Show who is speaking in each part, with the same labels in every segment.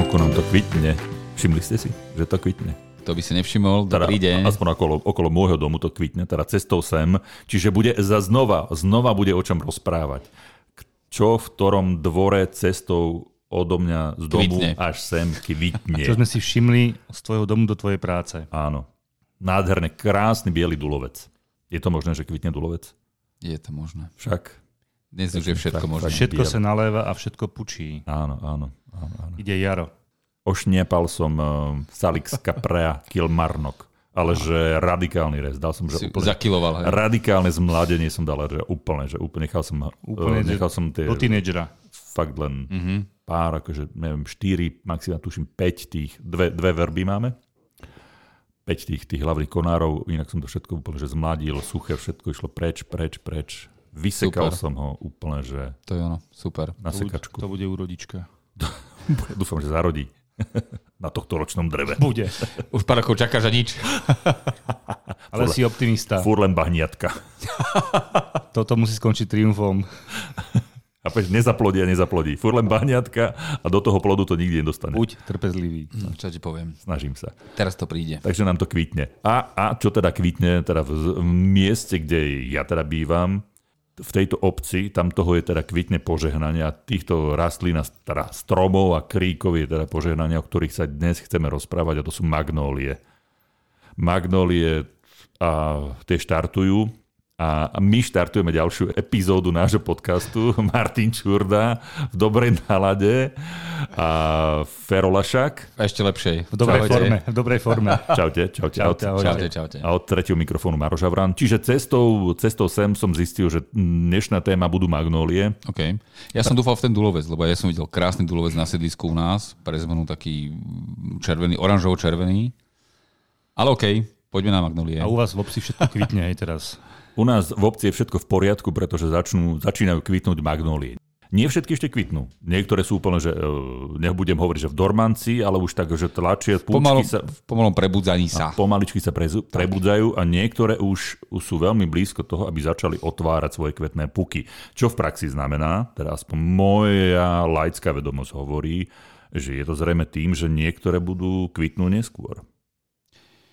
Speaker 1: Vonku nám to kvitne. Všimli ste si, že to kvitne?
Speaker 2: To by si nevšimol,
Speaker 1: Teda,
Speaker 2: dobrý deň.
Speaker 1: Aspoň okolo, okolo môjho domu to kvitne, teda cestou sem. Čiže bude za znova, znova bude o čom rozprávať. Čo v ktorom dvore cestou odo mňa z domu
Speaker 2: Kvitne.
Speaker 1: až sem kvitne.
Speaker 3: Čo sme si všimli z tvojho domu do tvojej práce.
Speaker 1: Áno. Nádherné, krásny biely dulovec. Je to možné, že kvitne dulovec?
Speaker 2: Je to možné.
Speaker 1: Však?
Speaker 2: Dnes už je všetko možné.
Speaker 3: Všetko sa naléva a všetko pučí.
Speaker 1: Áno, áno. Áno, áno.
Speaker 3: Ide jaro.
Speaker 1: Ošniepal som uh, Salix Caprea Kilmarnock, ale že radikálny rez. Dal som, že
Speaker 2: Si
Speaker 1: úplne...
Speaker 2: zakiloval. Hej.
Speaker 1: Radikálne zmladenie som dal, že úplne, že úplne nechal som,
Speaker 3: Úplne,
Speaker 1: uh, nechal som tie
Speaker 3: Do tínedžera.
Speaker 1: fakt len
Speaker 2: Mhm.
Speaker 1: pár, akože neviem, 4, maximálne tuším 5 tých, dve, dve verby máme. 5 tých, tých hlavných konárov, inak som to všetko úplne, že zmladil, suché, všetko išlo preč, preč, preč. Vysekal
Speaker 2: Super.
Speaker 1: som ho úplne, že
Speaker 2: To je ono, super.
Speaker 1: na
Speaker 3: To bude-
Speaker 1: sekačku.
Speaker 3: To bude urodička.
Speaker 1: Dúfam, že zarodí na tohto ročnom dreve.
Speaker 3: Bude.
Speaker 2: Už pár rokov čakáš a nič.
Speaker 3: Ale
Speaker 1: Furt-
Speaker 3: si optimista.
Speaker 1: Fúr len bahniatka.
Speaker 3: Toto musí skončiť triumfom.
Speaker 1: A peď nezaplodí a nezaplodí. Fúr len bahniatka a do toho plodu to nikdy nedostane.
Speaker 3: Buď trpezlivý.
Speaker 2: Hm, Čo ti poviem.
Speaker 1: Snažím sa.
Speaker 2: Teraz to príde.
Speaker 1: Takže nám to kvitne. A, a čo teda kvitne teda v, v mieste, kde ja teda bývam, v tejto obci, tam toho je teda kvitne požehnania. Týchto rastlín, a teda stromov a kríkov je teda požehnania, o ktorých sa dnes chceme rozprávať a to sú magnólie. Magnólie a tie štartujú a my štartujeme ďalšiu epizódu nášho podcastu. Martin Čurda v dobrej nálade a Ferolašak.
Speaker 2: A ešte lepšej.
Speaker 3: V dobrej
Speaker 2: Čaute.
Speaker 3: forme. V dobrej forme.
Speaker 1: Čaute, čaute.
Speaker 3: Čaute, ahojte.
Speaker 2: Čaute, čaute.
Speaker 1: A od tretieho mikrofónu Maroš Havran. Čiže cestou, cestou sem som zistil, že dnešná téma budú magnólie.
Speaker 2: OK. Ja som dúfal v ten dulovec, lebo ja som videl krásny dulovec na sedlisku u nás, pre zmenu taký červený, oranžovo-červený. Ale OK, poďme na magnolie.
Speaker 3: A u vás v obci všetko kvitne aj teraz.
Speaker 1: U nás v obci je všetko v poriadku, pretože začnú, začínajú kvitnúť magnólie. Nie všetky ešte kvitnú. Niektoré sú úplne, že e, nebudem hovoriť, že v dormanci, ale už tak, že tlačia,
Speaker 2: Pomalom,
Speaker 1: sa,
Speaker 2: v pomalom prebudzaní sa.
Speaker 1: pomaličky sa prezu, prebudzajú a niektoré už, sú veľmi blízko toho, aby začali otvárať svoje kvetné puky. Čo v praxi znamená, teda aspoň moja laická vedomosť hovorí, že je to zrejme tým, že niektoré budú kvitnúť neskôr.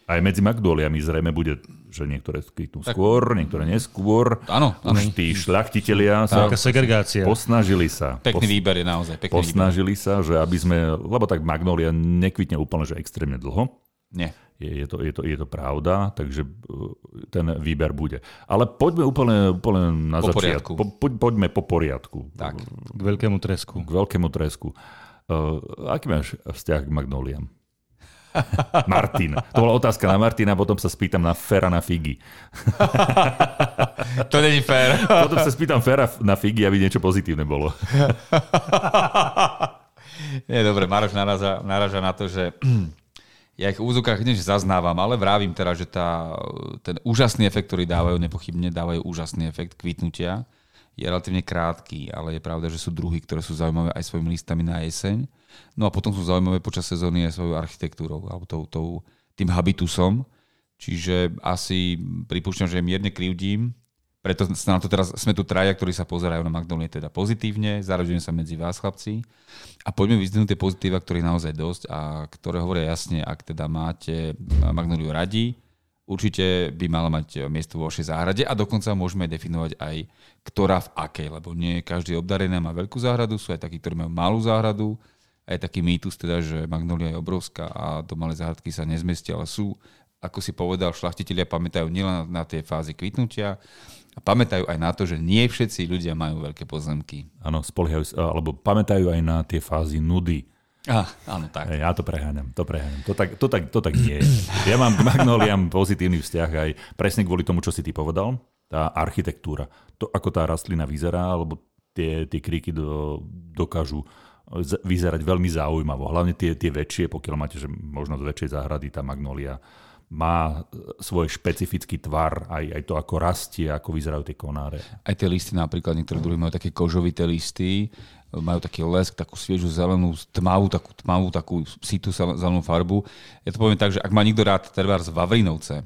Speaker 1: Aj medzi magnóliami zrejme bude, že niektoré kvitnú skôr, niektoré neskôr.
Speaker 2: Áno.
Speaker 1: Už tí šľachtitelia sa
Speaker 3: Taká segregácia.
Speaker 1: posnažili sa.
Speaker 2: Pekný výber je naozaj. Pekný výber.
Speaker 1: Posnažili sa, že aby sme, lebo tak magnólia nekvitne úplne, že extrémne dlho.
Speaker 2: Nie.
Speaker 1: Je, je, to, je, to, je to pravda, takže uh, ten výber bude. Ale poďme úplne, úplne na
Speaker 2: Po
Speaker 1: začiatku.
Speaker 2: poriadku.
Speaker 1: Po, po, poďme po poriadku.
Speaker 2: Tak.
Speaker 3: K veľkému tresku.
Speaker 1: K veľkému tresku. Uh, aký máš vzťah k magnóliám? Martin. To bola otázka na Martina, potom sa spýtam na Fera na Figy.
Speaker 2: To není fér.
Speaker 1: Potom sa spýtam Fera na Figy, aby niečo pozitívne bolo.
Speaker 2: Nie, dobre, Maroš naraža, naraža na to, že ja ich v úzokách než zaznávam, ale vravím teda, že tá, ten úžasný efekt, ktorý dávajú, nepochybne dávajú úžasný efekt kvitnutia, je relatívne krátky, ale je pravda, že sú druhy, ktoré sú zaujímavé aj svojimi listami na jeseň. No a potom sú zaujímavé počas sezóny aj svojou architektúrou, alebo tou, tou, tým habitusom. Čiže asi pripúšťam, že mierne krivdím, preto sa na to teraz, sme tu traja, ktorí sa pozerajú na Magnolie teda pozitívne, zaraďujem sa medzi vás, chlapci. A poďme vyzdvihnúť tie pozitíva, ktorých naozaj dosť a ktoré hovoria jasne, ak teda máte Magnoliu radi, určite by mala mať miesto vo vašej záhrade a dokonca môžeme definovať aj, ktorá v akej, lebo nie každý obdarený má veľkú záhradu, sú aj takí, ktorí majú malú záhradu, aj taký mýtus teda, že Magnolia je obrovská a do malej záhradky sa nezmestia, ale sú, ako si povedal, šlachtitelia pamätajú nielen na tie fázy kvitnutia, a pamätajú aj na to, že nie všetci ľudia majú veľké pozemky.
Speaker 1: Áno, spoliehajú, alebo pamätajú aj na tie fázy nudy.
Speaker 2: Ah, áno, tak.
Speaker 1: Ja to preháňam, to preháňam. To tak, to tak, to tak nie je. Ja mám k magnóliám pozitívny vzťah aj presne kvôli tomu, čo si ty povedal. Tá architektúra. To, ako tá rastlina vyzerá, alebo tie, tie kríky do, dokážu vyzerať veľmi zaujímavo. Hlavne tie, tie väčšie, pokiaľ máte že možnosť väčšej záhrady, tá magnólia má e, svoj špecifický tvar, aj, aj to, ako rastie, ako vyzerajú tie konáre.
Speaker 2: Aj tie listy napríklad, niektoré druhy majú také kožovité listy, majú taký lesk, takú sviežu zelenú, tmavú, takú tmavú, takú sitú zelenú farbu. Ja to poviem tak, že ak má niekto rád trebárs Vavrinovce,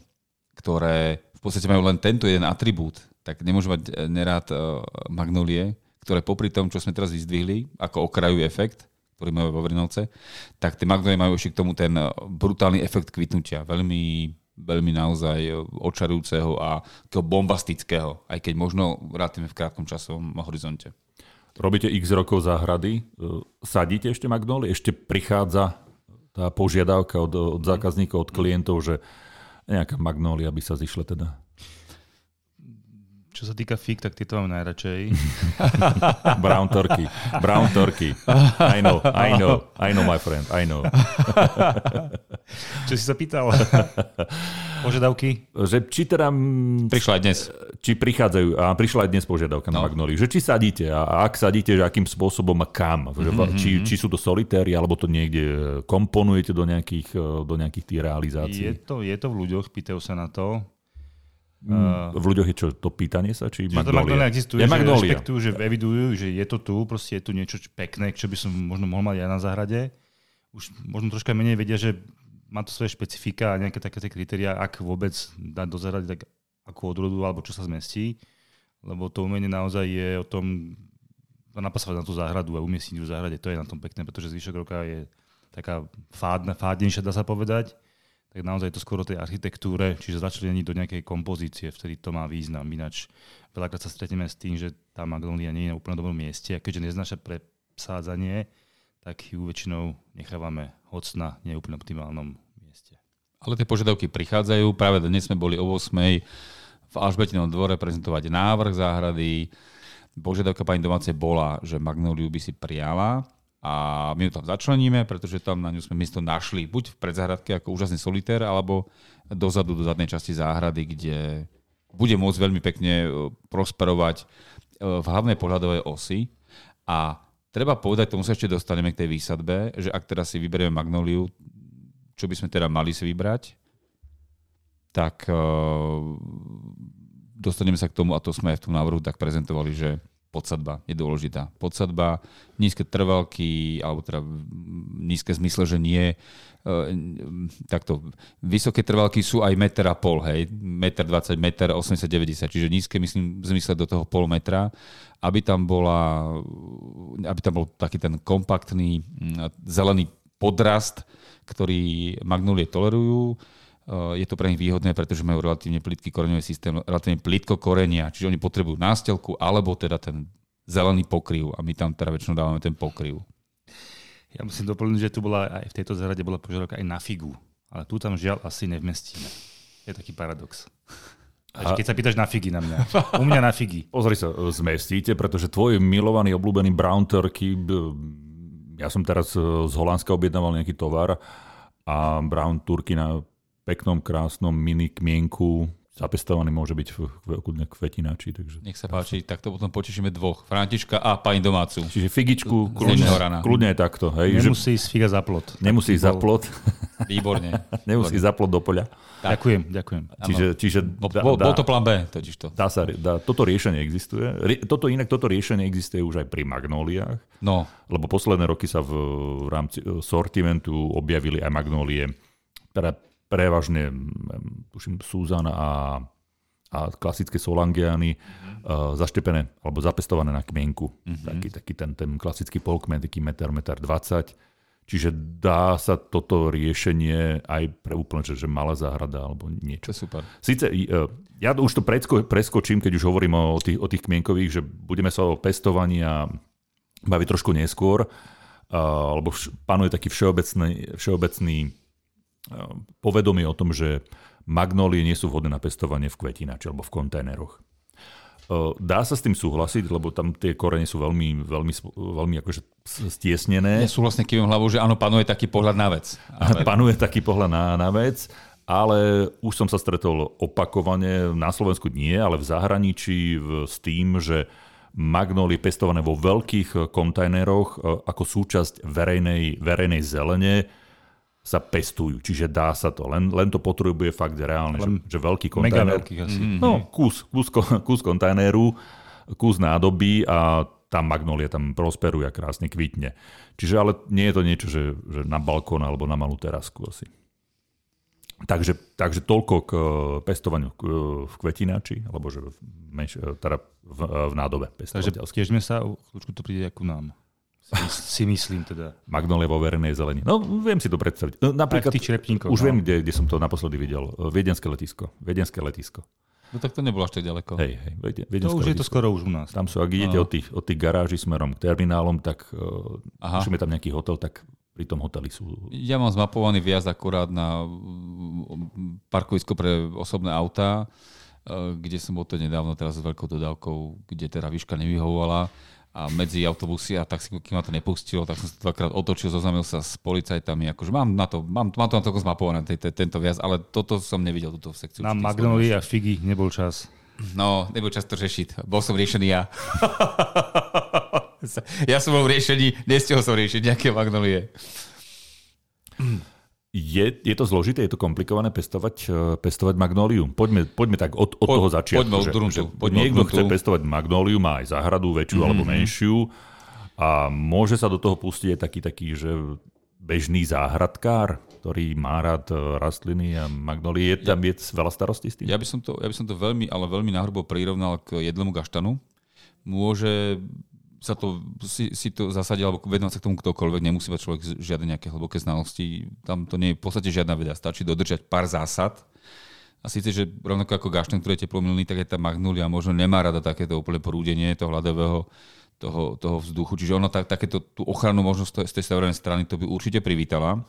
Speaker 2: ktoré v podstate majú len tento jeden atribút, tak nemôže mať eh, nerád uh, magnolie, ktoré popri tom, čo sme teraz vyzdvihli, ako okrajový efekt, ktorý majú vo Vrinovce, tak tie magnolie majú ešte k tomu ten brutálny efekt kvitnutia. Veľmi veľmi naozaj očarujúceho a bombastického, aj keď možno vrátime v krátkom časovom horizonte.
Speaker 1: Robíte x rokov záhrady, sadíte ešte magnóly, ešte prichádza tá požiadavka od, od zákazníkov, od klientov, že nejaká magnólia by sa zišla teda
Speaker 3: čo sa týka fig, tak tieto mám najradšej.
Speaker 1: Brown turkey. Brown turkey. I know, I know, I know my friend, I know.
Speaker 3: čo si sa pýtal? Požiadavky?
Speaker 1: Že či teda...
Speaker 2: Prišla aj dnes.
Speaker 1: Či prichádzajú, a prišla aj dnes požiadavka no. na magnóliu, že či sadíte a ak sadíte, že akým spôsobom a kam. Mm-hmm. Či, či sú to solitéry, alebo to niekde komponujete do nejakých, do nejakých tých realizácií.
Speaker 3: Je to, je to v ľuďoch, pýtajú sa na to.
Speaker 1: Uh, v ľuďoch je čo, to pýtanie sa, či
Speaker 3: Magnolia? Magnolia existuje, je že Magnolia. rešpektujú, že evidujú, že je to tu, proste je tu niečo pekné, čo by som možno mohol mať aj na záhrade. Už možno troška menej vedia, že má to svoje špecifika a nejaké také kritéria, ak vôbec dať do záhrady, tak akú odrodu alebo čo sa zmestí. Lebo to umenie naozaj je o tom napasovať na tú záhradu a umiestniť ju v záhrade. To je na tom pekné, pretože zvyšok roka je taká fádna, fádnejšia, dá sa povedať tak naozaj to skôr o tej architektúre, čiže začleniť do nejakej kompozície, vtedy to má význam. Ináč veľakrát sa stretneme s tým, že tá magnólia nie je na úplne dobrom mieste a keďže neznáša presádzanie, tak ju väčšinou nechávame hoc na neúplne optimálnom mieste.
Speaker 2: Ale tie požiadavky prichádzajú. Práve dnes sme boli o 8 v Alžbetinom dvore prezentovať návrh záhrady. Požiadavka pani domácej bola, že magnóliu by si prijala a my ju tam začleníme, pretože tam na ňu sme miesto našli buď v predzahradke ako úžasný solitér, alebo dozadu do zadnej časti záhrady, kde bude môcť veľmi pekne e, prosperovať e, v hlavnej pohľadovej osi. A treba povedať, tomu sa ešte dostaneme k tej výsadbe, že ak teraz si vyberieme magnóliu, čo by sme teda mali si vybrať, tak uh, dostaneme sa k tomu, a to sme aj v tom návrhu tak prezentovali, že podsadba je dôležitá. Podsadba, nízke trvalky, alebo teda nízke zmysle, že nie. E, takto, vysoké trvalky sú aj meter a pol, hej, meter 20, meter 80, 90, čiže nízke, myslím, zmysle do toho pol metra, aby tam bola, aby tam bol taký ten kompaktný zelený podrast, ktorý magnolie tolerujú, je to pre nich výhodné, pretože majú relatívne plitký koreňový systém, relatívne plitko korenia, čiže oni potrebujú nástelku alebo teda ten zelený pokryv a my tam teda väčšinou dávame ten pokryv.
Speaker 3: Ja musím doplniť, že tu bola aj v tejto zahrade bola požiadavka aj na figu, ale tu tam žiaľ asi nevmestíme. Je taký paradox. A... Keď sa pýtaš na figy na mňa. U mňa na figy.
Speaker 1: Pozri sa, zmestíte, pretože tvoj milovaný, obľúbený brown turkey, ja som teraz eh, z Holandska objednával nejaký tovar a brown turkey na peknom, krásnom mini kmienku, zapestovaný môže byť v, v, kvetináči. Takže...
Speaker 2: Nech sa páči, tak to potom potešíme dvoch. Františka a pani domácu.
Speaker 1: Čiže figičku, kľudne, kľudne je takto. Hej,
Speaker 3: Nemusí ísť figa za plot.
Speaker 1: Nemusí ísť za plot.
Speaker 2: Výborne.
Speaker 1: Nemusí ísť za plot do poľa.
Speaker 3: Tak. Ďakujem, ďakujem.
Speaker 1: Čiže, čiže
Speaker 2: dá, bol, bol to plán B, totiž to.
Speaker 1: Dá sa, dá, toto riešenie existuje. Toto inak, toto riešenie existuje už aj pri magnóliách.
Speaker 2: No.
Speaker 1: Lebo posledné roky sa v, v rámci sortimentu objavili aj magnólie, teda prevažne, tuším, Susan a, a klasické solangiany uh, zaštepené alebo zapestované na kmienku. Mm-hmm. Taký, taký ten, ten klasický polkmen, taký meter, meter 20. Čiže dá sa toto riešenie aj pre úplne, že, že malá záhrada alebo niečo.
Speaker 2: super.
Speaker 1: Sice, uh, ja už to presko, preskočím, keď už hovorím o tých, o tých kmienkových, že budeme sa o pestovaní a baviť trošku neskôr, uh, lebo vš- panuje taký všeobecný, všeobecný povedomie o tom, že magnólie nie sú vhodné na pestovanie v kvetinači alebo v kontajneroch. Dá sa s tým súhlasiť, lebo tam tie korene sú veľmi, veľmi, veľmi akože stiesnené.
Speaker 2: Ja súhlasne kývam hlavou, že áno, panuje taký pohľad na vec.
Speaker 1: Ale... Panuje taký pohľad na, na vec, ale už som sa stretol opakovane, na Slovensku nie, ale v zahraničí v, s tým, že magnólie pestované vo veľkých kontajneroch ako súčasť verejnej, verejnej zelene sa pestujú, čiže dá sa to. Len, len to potrebuje fakt reálne, že, že veľký kontajner.
Speaker 3: Mega veľký asi. Mm-hmm.
Speaker 1: No, kus, kus, kus kontajneru, kus nádoby a tá magnolia tam prosperuje a krásne kvitne. Čiže ale nie je to niečo, že, že na balkón alebo na malú terasku asi. Takže, takže toľko k eh, pestovaniu eh, v kvetináči, alebo že v, menš, eh, teda v, v nádobe
Speaker 3: Takže tiežme sa, chvíľučku to príde ako nám. Si myslím teda.
Speaker 1: Magnolia vo verejnej zelení. No, viem si to predstaviť. No, napríklad, už
Speaker 3: no.
Speaker 1: viem, kde, kde som to naposledy videl. Viedenské letisko. Viedenské letisko.
Speaker 2: No tak to nebolo až tak ďaleko.
Speaker 1: Hej, hej, Viedenské
Speaker 3: to už letisko. je to skoro už u nás.
Speaker 1: Tam sú, ak idete od tých, od tých garáží smerom k terminálom, tak uh, už je tam nejaký hotel, tak pri tom hoteli sú...
Speaker 2: Ja mám zmapovaný viac akurát na parkovisko pre osobné autá, uh, kde som bol to nedávno teraz s veľkou dodávkou, kde teda výška nevyhovovala a medzi autobusy a taxi, kým ma to nepustilo, tak som sa dvakrát otočil, zoznamil sa s policajtami, akože mám na to, mám, mám to na to zmapované, tento viac, ale toto som nevidel, túto sekciu.
Speaker 3: Na Magnolia a Figy nebol čas.
Speaker 2: No, nebol čas to riešiť. Bol som riešený ja. ja som bol riešený, nestihol som riešiť nejaké Magnolie.
Speaker 1: Je, je to zložité, je to komplikované pestovať, eh, pestovať magnóliu? Poďme, poďme tak od, od po, toho začiatku.
Speaker 2: Poďme od
Speaker 1: že, poďme niekto od chce pestovať magnóliu, má aj záhradu väčšiu mm-hmm. alebo menšiu a môže sa do toho pustiť aj taký, taký že bežný záhradkár, ktorý má rád eh, rastliny a magnólie. Je tam ja, je veľa starostí s tým?
Speaker 2: Ja by, som to, ja by som to veľmi, ale veľmi nahrubo prirovnal k jedlému gaštanu. Môže sa to, si, si to zasadil alebo venovať sa k tomu ktokoľvek, nemusí mať človek žiadne nejaké hlboké znalosti. Tam to nie je v podstate žiadna veda, stačí dodržať pár zásad. A síce, že rovnako ako gašten, ktorý je teplomilný, tak je tá magnolia možno nemá rada takéto úplne prúdenie toho hľadového toho, toho vzduchu. Čiže ono tak, takéto tú ochranu možnosť z tej severnej strany to by určite privítala.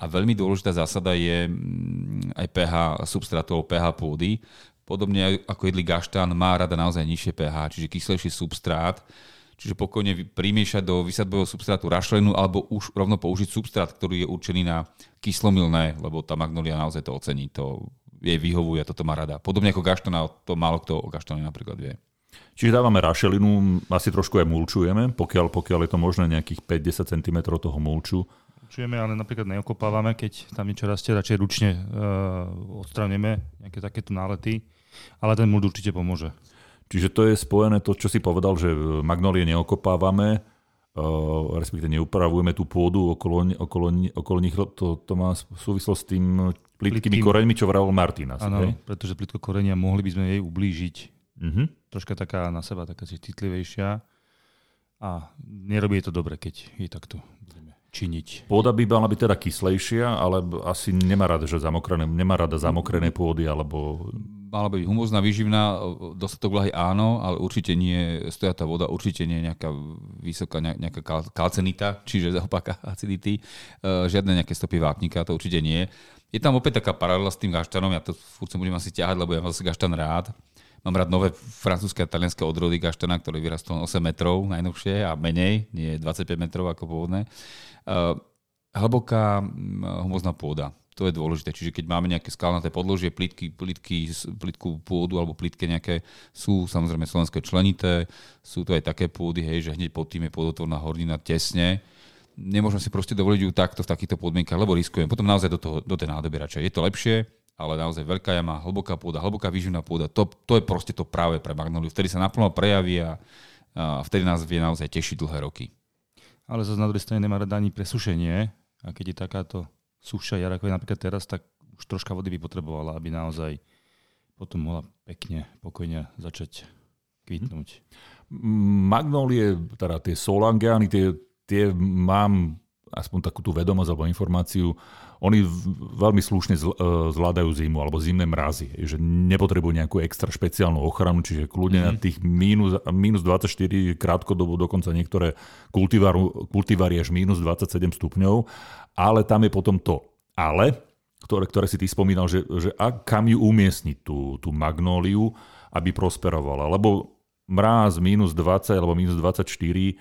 Speaker 2: A veľmi dôležitá zásada je mm, aj pH substrátu, pH pôdy. Podobne ako jedli gaštán, má rada naozaj nižšie pH, čiže kyslejší substrát, čiže pokojne primiešať do vysadbového substrátu rašlenu alebo už rovno použiť substrát, ktorý je určený na kyslomilné, lebo tá magnolia naozaj to ocení, to jej vyhovuje, toto má rada. Podobne ako gaštona, to málo kto o gaštone napríklad vie.
Speaker 1: Čiže dávame rašelinu, asi trošku aj mulčujeme, pokiaľ, pokiaľ je to možné nejakých 5-10 cm toho mulču.
Speaker 3: Mulčujeme, ale napríklad neokopávame, keď tam niečo rastie, radšej ručne uh, odstraneme nejaké takéto nálety, ale ten mulč určite pomôže.
Speaker 1: Čiže to je spojené to, čo si povedal, že magnolie neokopávame, uh, respektíve neupravujeme tú pôdu okolo, okolo, okolo nich. To, to má súvislosť s tým plitkými koreňmi, čo vravel Martina.
Speaker 3: Áno, pretože plitko korenia mohli by sme jej ublížiť. Uh-huh. Troška taká na seba, taká si citlivejšia. A nerobí to dobre, keď je takto činiť.
Speaker 1: Pôda by mala byť teda kyslejšia, ale asi nemá rada, že zamokrené, nemá rada zamokrené pôdy, alebo
Speaker 2: mala byť humozná, výživná, dostatok vlahy áno, ale určite nie stojatá voda, určite nie nejaká vysoká nejaká kalcenita, čiže zaopak acidity, e, žiadne nejaké stopy vápnika, to určite nie. Je tam opäť taká paralela s tým gaštanom, ja to furt sa budem asi ťahať, lebo ja mám zase gaštan rád. Mám rád nové francúzske a talianské odrody gaštana, ktoré vyrastú 8 metrov najnovšie a menej, nie 25 metrov ako pôvodné. Uh, hlboká humozná pôda to je dôležité. Čiže keď máme nejaké skalnaté podložie, plitky, plitky, plitku pôdu alebo plitke nejaké, sú samozrejme slovenské členité, sú to aj také pôdy, hej, že hneď pod tým je pôdotvorná hornina tesne. Nemôžeme si proste dovoliť ju takto v takýchto podmienkach, lebo riskujeme. Potom naozaj do, toho, do tej nádoby radšej. Je to lepšie, ale naozaj veľká jama, hlboká pôda, hlboká výživná pôda, to, to je proste to práve pre magnoliu. Vtedy sa naplno prejaví a, a vtedy nás vie naozaj tešiť dlhé roky.
Speaker 3: Ale zase na druhej strane nemá rada ani presušenie. A keď je takáto suchšia jar, ako je napríklad teraz, tak už troška vody by potrebovala, aby naozaj potom mohla pekne, pokojne začať kvitnúť.
Speaker 1: Magnólie, teda tie solangiány, tie, tie mám aspoň takú tú vedomosť alebo informáciu, oni veľmi slušne e, zvládajú zimu alebo zimné mrazy, že nepotrebujú nejakú extra špeciálnu ochranu, čiže kľudne mm-hmm. na tých minus, minus 24 krátkodobo, dokonca niektoré kultivary až minus 27 stupňov ale tam je potom to ale, ktoré, ktoré si ty spomínal, že, že a kam ju umiestniť, tú, tú magnóliu, aby prosperovala. Lebo mráz minus 20 alebo minus 24 eh,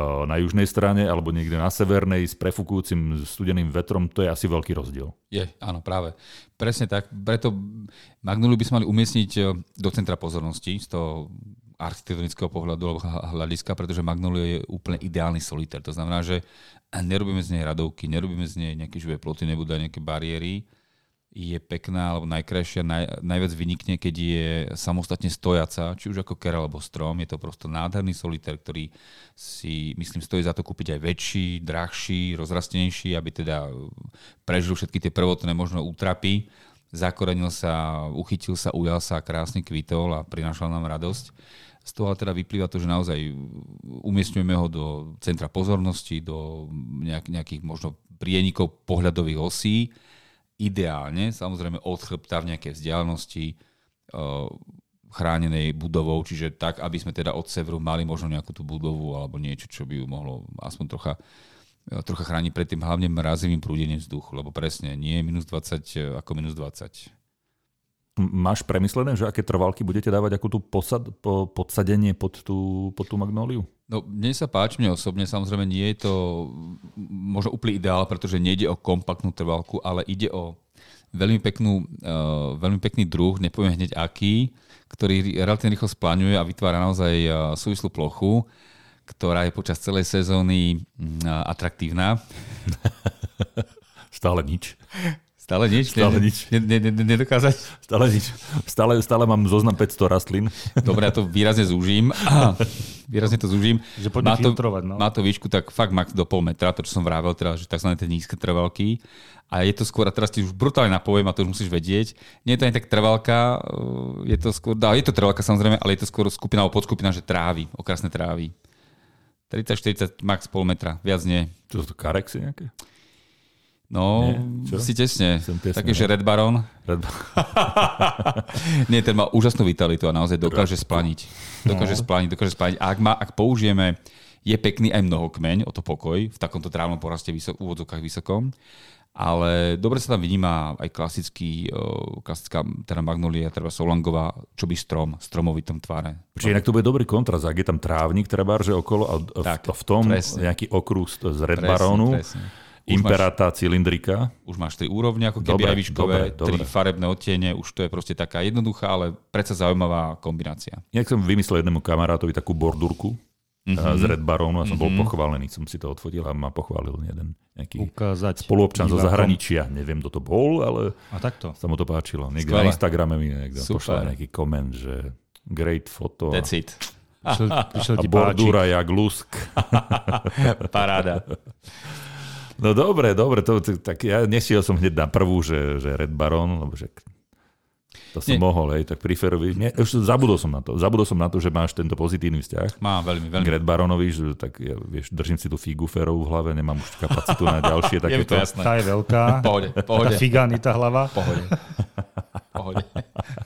Speaker 1: na južnej strane alebo niekde na severnej s prefúkujúcim studeným vetrom, to je asi veľký rozdiel.
Speaker 2: Je, áno, práve. Presne tak. Preto magnóliu by sme mali umiestniť eh, do centra pozornosti z toho architektonického pohľadu alebo hľadiska, pretože Magnolia je úplne ideálny solitár. To znamená, že nerobíme z nej radovky, nerobíme z nej nejaké živé ploty, nebudú nejaké bariéry. Je pekná, alebo najkrajšia, naj, najviac vynikne, keď je samostatne stojaca, či už ako ker alebo strom. Je to prosto nádherný solitár, ktorý si, myslím, stojí za to kúpiť aj väčší, drahší, rozrastenejší, aby teda prežil všetky tie prvotné možno útrapy zakorenil sa, uchytil sa, ujal sa, krásne kvitol a prinášal nám radosť. Z toho teda vyplýva to, že naozaj umiestňujeme ho do centra pozornosti, do nejak, nejakých možno prienikov pohľadových osí. Ideálne, samozrejme od chrbta v nejakej vzdialenosti, chránenej budovou, čiže tak, aby sme teda od severu mali možno nejakú tú budovu alebo niečo, čo by ju mohlo aspoň trocha, trocha chrániť pred tým hlavne mrazivým prúdením vzduchu, lebo presne nie je minus 20 ako minus 20.
Speaker 1: Máš premyslené, že aké trvalky budete dávať ako tú posad, po, podsadenie pod tú, pod tú magnóliu?
Speaker 2: No, mne sa páči, mne osobne, samozrejme nie je to možno úplný ideál, pretože nejde o kompaktnú trvalku, ale ide o veľmi, peknú, uh, veľmi pekný druh, nepoviem hneď aký, ktorý relatívne rýchlo spláňuje a vytvára naozaj uh, súvislú plochu, ktorá je počas celej sezóny uh, atraktívna.
Speaker 1: Stále nič.
Speaker 2: Stále nič?
Speaker 1: Stále
Speaker 2: ne,
Speaker 1: nič.
Speaker 2: Ne, ne, ne, nedokázať?
Speaker 1: Stále nič. Stále, stále mám zoznam 500 rastlín.
Speaker 2: Dobre, ja to výrazne zúžim. výrazne to zúžim.
Speaker 3: Že má to, no.
Speaker 2: má to výšku tak fakt max do pol metra, to čo som vravel, teda, že tzv. tie nízke trvalky. A je to skôr, a teraz ti už brutálne napoviem, a to už musíš vedieť, nie je to ani tak trvalka, je to skôr, dá, je to trvalka samozrejme, ale je to skôr skupina alebo podskupina, že trávy, okrasné trávy. 30-40 max pol metra, viac nie.
Speaker 1: Čo sú to karexy nejaké?
Speaker 2: No, Nie, si tesne. Také, že Red Baron. Red Baron. Nie, ten má úžasnú vitalitu a naozaj dokáže splaniť. Dokáže no. splaniť, dokáže splaniť. A ak, má, ak použijeme, je pekný aj mnohokmeň, o to pokoj, v takomto trávnom poraste vysok, v úvodzovkách vysokom, ale dobre sa tam vyníma aj klasický, klasická teda magnolia, teda solangová, čo by strom, stromovitom tvare.
Speaker 1: Čiže inak to bude dobrý kontrast, ak je tam trávnik, treba, že okolo a v, tak, v tom presne. nejaký okrús z Red presne, Baronu. Presne Imperata máš, cylindrika.
Speaker 2: Už máš tri úrovne, ako keby dobre, aj výškové, dobre, dobre. tri farebné odtiene, už to je proste taká jednoduchá, ale predsa zaujímavá kombinácia.
Speaker 1: Ja som vymyslel jednému kamarátovi takú bordúrku mm-hmm. z Red Baronu a som mm-hmm. bol mhm. pochválený, som si to odfotil a ma pochválil jeden nejaký
Speaker 3: Ukázať
Speaker 1: spoluobčan zo zahraničia. Neviem, kto to bol, ale
Speaker 3: a takto.
Speaker 1: sa mu to páčilo. Niekde na Instagrame mi niekto pošla nejaký koment, že great foto.
Speaker 2: That's it.
Speaker 1: Prišiel, prišiel a bordúra jak lusk.
Speaker 2: Paráda.
Speaker 1: No dobre, dobre, to, tak ja nesiel som hneď na prvú, že, že Red Baron, lebo že to som Nie. mohol, hej, tak pri Ferovi. Nie, už zabudol som na to. Zabudol som na to, že máš tento pozitívny vzťah.
Speaker 2: Má veľmi, veľmi.
Speaker 1: K Red Baronovi, že tak ja, vieš, držím si tú figu Ferovú v hlave, nemám už kapacitu na ďalšie takéto.
Speaker 3: Je to Tá je veľká.
Speaker 2: Pohode, pohode.
Speaker 3: Tá figány, tá hlava.
Speaker 2: Pohode. pohode.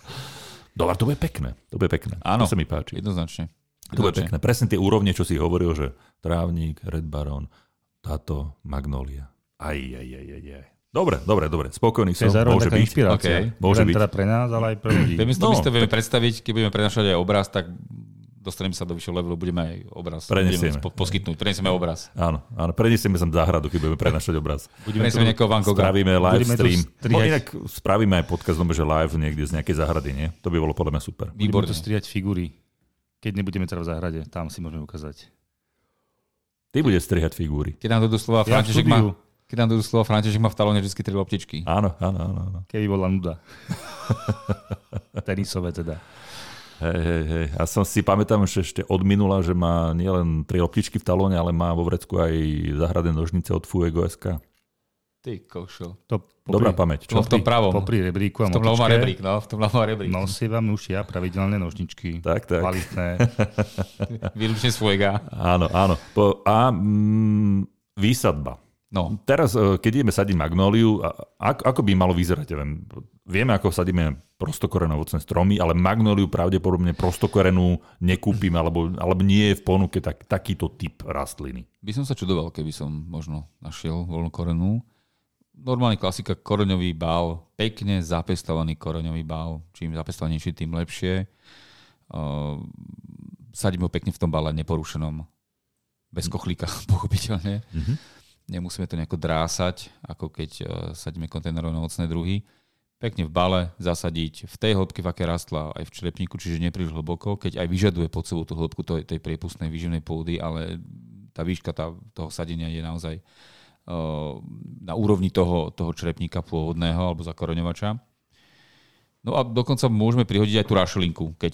Speaker 1: Dobre, to bude pekné. To bude pekné.
Speaker 2: Áno,
Speaker 1: to sa mi páči.
Speaker 2: Jednoznačne.
Speaker 1: To bude pekné. Presne tie úrovne, čo si hovoril, že trávnik, Red Baron, táto magnólia. Aj, aj, aj, aj, aj. Dobre, dobre, dobre. Spokojný som.
Speaker 3: To je môže byť. inšpirácia.
Speaker 2: Okay.
Speaker 1: Môže byť.
Speaker 3: teda pre nás, ale aj pre ľudí.
Speaker 2: My no, si to vieme predstaviť, keď budeme prenašať aj obraz, tak dostaneme sa do vyššieho levelu, budeme aj obraz.
Speaker 1: Prenesieme.
Speaker 2: Po, poskytnúť, prenesieme obraz.
Speaker 1: Áno, áno, prenesieme sa záhradu, keď budeme prenašať obraz.
Speaker 2: Budeme prenesieme nejakého Van Gogha.
Speaker 1: Spravíme live budeme stream. No, inak spravíme aj podcast, že live niekde z nejakej záhrady, nie? To by bolo podľa mňa super.
Speaker 3: Výborné. Budeme to strihať figúry. Keď nebudeme teda v záhrade, tam si môžeme ukázať.
Speaker 1: Ty budeš strihať figúry.
Speaker 2: Keď nám to slova ja František má, keď nám to slova František má v talóne vždy tri loptičky.
Speaker 1: Áno, áno, áno. áno.
Speaker 3: Keby bola nuda. Tenisové teda.
Speaker 1: Hej, hej, hej. Ja som si pamätám že ešte od minula, že má nielen tri loptičky v talóne, ale má vo vrecku aj zahradné nožnice od Fuego SK.
Speaker 2: Ty košo.
Speaker 1: To popri, Dobrá pamäť.
Speaker 2: Čo? V tom pravom.
Speaker 3: Popri rebríku a
Speaker 2: V tom ľavom rebrík, no. V tom ľavom rebrík.
Speaker 3: Nosievam už ja pravidelné nožničky.
Speaker 1: Tak, tak.
Speaker 3: Kvalitné.
Speaker 2: Výlučne svojega.
Speaker 1: Áno, áno. Po, a mm, výsadba. No. Teraz, e, keď ideme sadiť magnóliu, ako, ako by malo vyzerať? Viem, vieme, ako sadíme prostokorené ovocné stromy, ale magnóliu pravdepodobne prostokorenú nekúpim, alebo, alebo nie je v ponuke tak, takýto typ rastliny.
Speaker 2: By som sa čudoval, keby som možno našiel voľnokorenú. Normálny klasika, koreňový bál, pekne zapestovaný koreňový bál. Čím zapestovanejší, tým lepšie. Uh, sadím ho pekne v tom bále neporušenom. Bez kochlíka, pochopiteľne. Mm-hmm nemusíme to nejako drásať, ako keď uh, sadíme kontajnerov na ovocné druhy. Pekne v bale zasadiť v tej hĺbke, v aké rastla aj v črepníku, čiže nepríliš hlboko, keď aj vyžaduje pod sebou tú hĺbku tej, tej priepustnej výživnej pôdy, ale tá výška tá, toho sadenia je naozaj uh, na úrovni toho, toho črepníka pôvodného alebo zakoreňovača. No a dokonca môžeme prihodiť aj tú rašelinku, keď,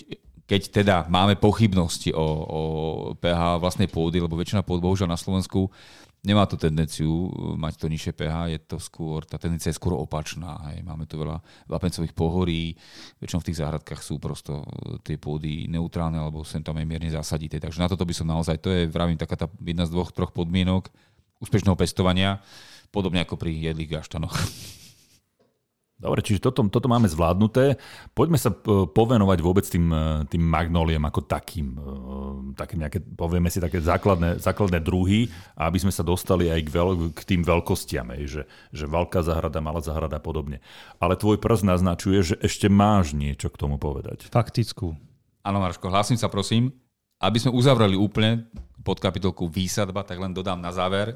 Speaker 2: keď teda máme pochybnosti o, o pH vlastnej pôdy, lebo väčšina pôd bohužiaľ na Slovensku nemá to tendenciu mať to nižšie pH, je to skôr, tá tendencia je skôr opačná. Hej. Máme tu veľa vápencových pohorí, väčšinou v tých záhradkách sú prosto tie pôdy neutrálne, alebo sem tam aj mierne zasadité. Takže na toto by som naozaj, to je, vravím, taká tá jedna z dvoch, troch podmienok úspešného pestovania, podobne ako pri jedlých gaštanoch.
Speaker 1: Dobre, čiže toto, toto máme zvládnuté. Poďme sa e, povenovať vôbec tým, e, tým magnoliem ako takým. E, také nejaké, povieme si také základné, základné druhy, aby sme sa dostali aj k, veľ, k tým veľkostiam, že, že veľká zahrada, malá zahrada a podobne. Ale tvoj prst naznačuje, že ešte máš niečo k tomu povedať.
Speaker 3: Faktickú.
Speaker 2: Áno, Marško, hlásim sa prosím. Aby sme uzavreli úplne pod kapitolku výsadba, tak len dodám na záver,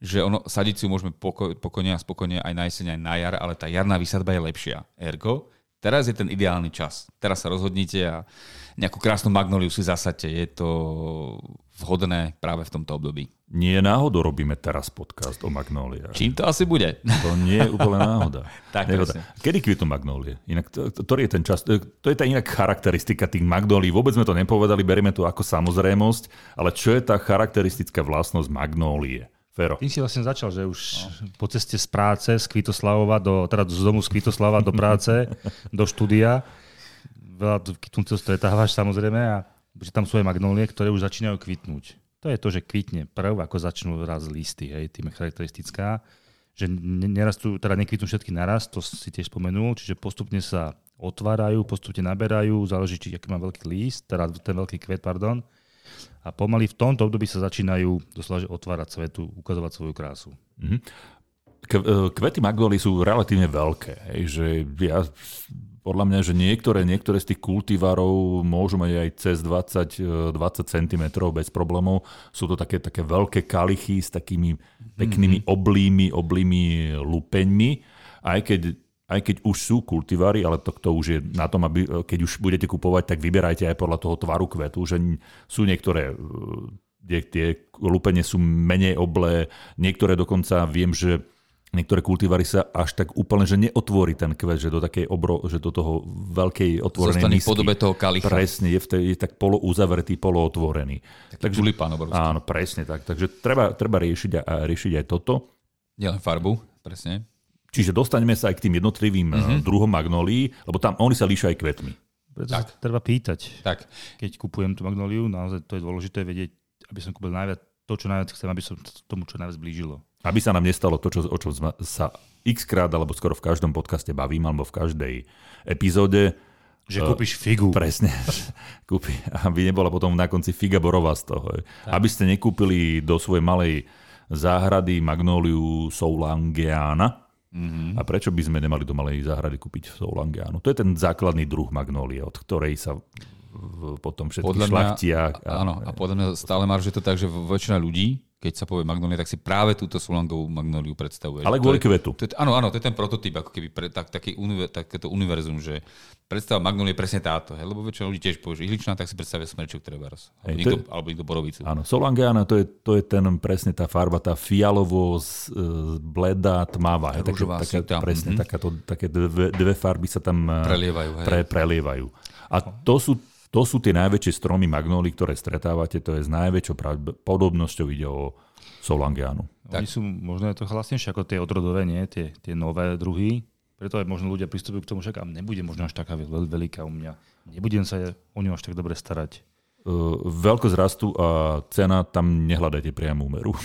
Speaker 2: že ono, sadiť si môžeme poko- pokojne a spokojne aj na jeseň, aj na jar, ale tá jarná výsadba je lepšia. Ergo, teraz je ten ideálny čas. Teraz sa rozhodnite a nejakú krásnu magnoliu si zasadte. Je to vhodné práve v tomto období.
Speaker 1: Nie náhodou robíme teraz podcast o magnóliách.
Speaker 2: Čím to asi bude?
Speaker 1: To nie je úplne náhoda.
Speaker 2: tak,
Speaker 1: Kedy kvitnú magnólie? Inak, to, ktorý je ten čas? To je tá inak charakteristika tých magnólií. Vôbec sme to nepovedali, berieme to ako samozrejmosť, ale čo je tá charakteristická vlastnosť magnólie?
Speaker 3: Fero. Tým si vlastne začal, že už no. po ceste z práce z Kvitoslavova do, teda z domu z Kvitoslava do práce, do štúdia. Veľa kvitnúceho stretávaš samozrejme a že tam sú aj magnólie, ktoré už začínajú kvitnúť. To je to, že kvitne prv, ako začnú raz listy, hej, tým je charakteristická, že nerastú, teda nekvitnú všetky naraz, to si tiež spomenul, čiže postupne sa otvárajú, postupne naberajú, záleží, či aký má veľký list, teda ten veľký kvet, pardon, a pomaly v tomto období sa začínajú doslova otvárať svetu, ukazovať svoju krásu. Mm-hmm.
Speaker 1: Kvety magnóly sú relatívne veľké. Hej, že ja, podľa mňa, že niektoré, niektoré z tých kultivárov môžu mať aj cez 20, 20 cm bez problémov. Sú to také, také veľké kalichy s takými peknými mm-hmm. oblými, oblými lupeňmi. Aj keď aj keď už sú kultivári, ale to, to už je na tom, aby keď už budete kupovať, tak vyberajte aj podľa toho tvaru kvetu, že sú niektoré kde tie lupenie sú menej oblé, niektoré dokonca viem, že niektoré kultivary sa až tak úplne, že neotvorí ten kvet, že do takej obro, že do toho veľkej otvorenej
Speaker 2: Zostane misky. podobe toho kalicha.
Speaker 1: Presne, je, v tej, je tak polouzavretý, polootvorený.
Speaker 2: Taký takže, tulipán
Speaker 1: Áno, presne tak. Takže treba, treba riešiť, a, riešiť aj toto.
Speaker 2: Nielen farbu, presne.
Speaker 1: Čiže dostaneme sa aj k tým jednotlivým mm-hmm. druhom magnolí, lebo tam oni sa líšia aj kvetmi.
Speaker 3: Preto tak. sa treba pýtať. Tak. Keď kupujem tú magnóliu, naozaj to je dôležité vedieť, aby som kúpil najviac to, čo najviac chcem, aby som tomu čo najviac blížilo.
Speaker 1: Aby sa nám nestalo to, čo, o čom sa x krát, alebo skoro v každom podcaste bavím, alebo v každej epizóde,
Speaker 3: že kúpiš figu.
Speaker 1: Presne. Kúpi, aby nebola potom na konci figa borová z toho. Tak. Aby ste nekúpili do svojej malej záhrady magnóliu Soulangeana, Mm-hmm. A prečo by sme nemali do malej záhrady kúpiť Soulangianu? To je ten základný druh magnólie, od ktorej sa v, potom všetky podľa šlachtia.
Speaker 2: A, áno, a podľa mňa stále že to tak, že väčšina ľudí keď sa povie magnólia, tak si práve túto sulangovú magnóliu predstavuje.
Speaker 1: Ale kvôli kvetu.
Speaker 2: To je, áno, áno, to je ten prototyp, ako keby pre, tak, taký univer, takéto univerzum, že predstava magnólie je presne táto. Hej, lebo väčšina ľudí tiež povie, že ihličná, tak si predstavia smrčok trebárs. Alebo, niekto, je, alebo niekto borovicu.
Speaker 1: Áno, solangiana, to je, to je ten presne tá farba, tá fialovo z, uh, bledá, tmavá. Hej,
Speaker 2: taká, taká,
Speaker 1: presne, mm-hmm. takáto, také dve, dve farby sa tam
Speaker 2: uh, prelievajú. Hej.
Speaker 1: Pre, prelievajú. A to sú to sú tie najväčšie stromy magnóly, ktoré stretávate, to je s najväčšou pravdepodobnosťou ide o Solangianu.
Speaker 3: Oni sú možno to hlasnejšie ako tie odrodové, nie? Tie, tie nové druhy. Preto aj možno ľudia pristupujú k tomu, že nebude možno až taká veľ, veľká u mňa. Nebudem sa o ňu až tak dobre starať.
Speaker 1: Uh, veľkosť rastu a cena, tam nehľadajte priamu úmeru.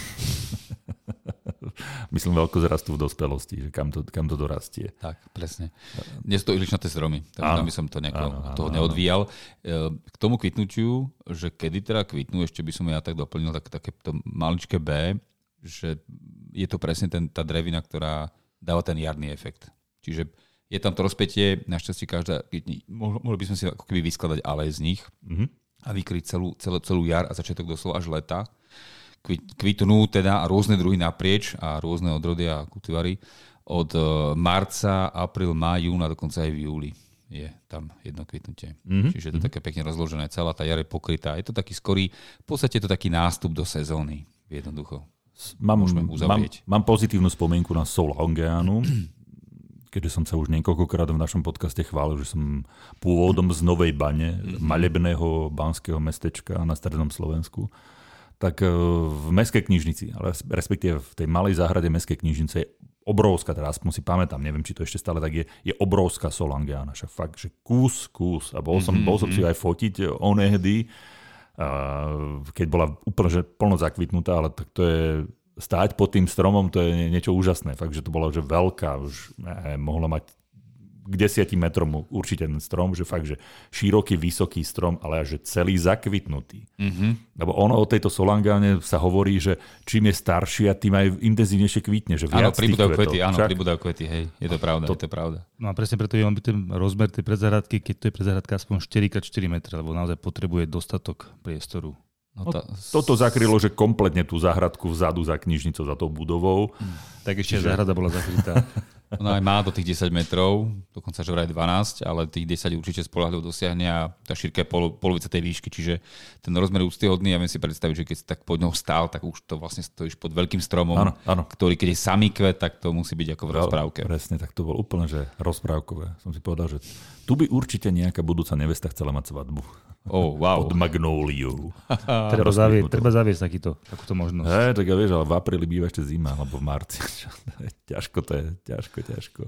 Speaker 1: Myslím veľkosť rastu v dospelosti, že kam to, kam to dorastie.
Speaker 2: Tak, presne. Dnes to ihličnaté stromy, tak by som to nejako áno, toho áno, neodvíjal. Áno. K tomu kvitnutiu, že kedy teda kvitnú, ešte by som ja tak doplnil tak, také to maličké B, že je to presne ten, tá drevina, ktorá dáva ten jarný efekt. Čiže je tam to rozpetie, našťastie každá, mohli by sme si ako keby vyskladať ale z nich mm-hmm. a vykryť celú, celú, celú jar a začiatok doslova až leta kvitnú teda rôzne druhy naprieč a rôzne odrody a kultivary od e, marca, apríl, máj, júna, dokonca aj v júli je tam jedno kvitnutie. Mm-hmm. Čiže je to mm-hmm. také pekne rozložené, celá tá jar je pokrytá. Je to taký skorý, v podstate je to taký nástup do sezóny, jednoducho.
Speaker 1: Mám, mám, mám pozitívnu spomienku na Sol Hongeanu, keďže som sa už niekoľkokrát v našom podcaste chválil, že som pôvodom z Novej Bane, mm-hmm. malebného banského mestečka na strednom Slovensku, tak e, v mestskej knižnici, ale respektíve v tej malej záhrade mestskej knižnice je obrovská, teraz aspoň si pamätám, neviem, či to ešte stále tak je, je obrovská solangiana. Však fakt, že kus, kus. A bol som, mm-hmm. bol som si mhm. aj fotiť onehdy, keď bola úplne že plno zakvitnutá, ale tak to je stáť pod tým stromom, to je niečo úžasné. Fakt, že to bola že veľká, už ne, mohla mať k desiatím metrom určite ten strom, že fakt, že široký, vysoký strom, ale že celý zakvitnutý. Mm-hmm. Lebo ono o tejto solangáne sa hovorí, že čím je staršia, tým aj intenzívnejšie kvitne. Že
Speaker 2: áno, pribúdajú kvety, áno, Však? pribúdajú kvety, hej, je to pravda, to, je to pravda.
Speaker 3: No a presne preto je on by ten rozmer tej predzahradky, keď to je predzahradka aspoň 4x4 metre, lebo naozaj potrebuje dostatok priestoru.
Speaker 1: No, tá... Toto zakrylo, že kompletne tú záhradku vzadu za knižnicou, za tou budovou.
Speaker 3: Hmm. Tak ešte Čiže... záhrada bola zakrytá.
Speaker 2: Ona aj má do tých 10 metrov, dokonca že vraj 12, ale tých 10 určite spolahlivo dosiahne a tá šírka je pol, polovica tej výšky, čiže ten rozmer je úctyhodný a viem si predstaviť, že keď si tak pod ňou stál, tak už to vlastne stojíš pod veľkým stromom, ano, ano. ktorý keď je samý kvet, tak to musí byť ako v rozprávke.
Speaker 1: Presne, tak to bolo úplne že rozprávkové. Som si povedal, že tu by určite nejaká budúca nevesta chcela mať svadbu.
Speaker 2: Oh, wow.
Speaker 1: Pod magnóliou.
Speaker 3: treba, zavieť, treba zaviesť takýto, takúto možnosť.
Speaker 1: Hey, tak ja vieš, ale v apríli býva ešte zima, alebo v marci. ťažko to je, ťažko, ťažko.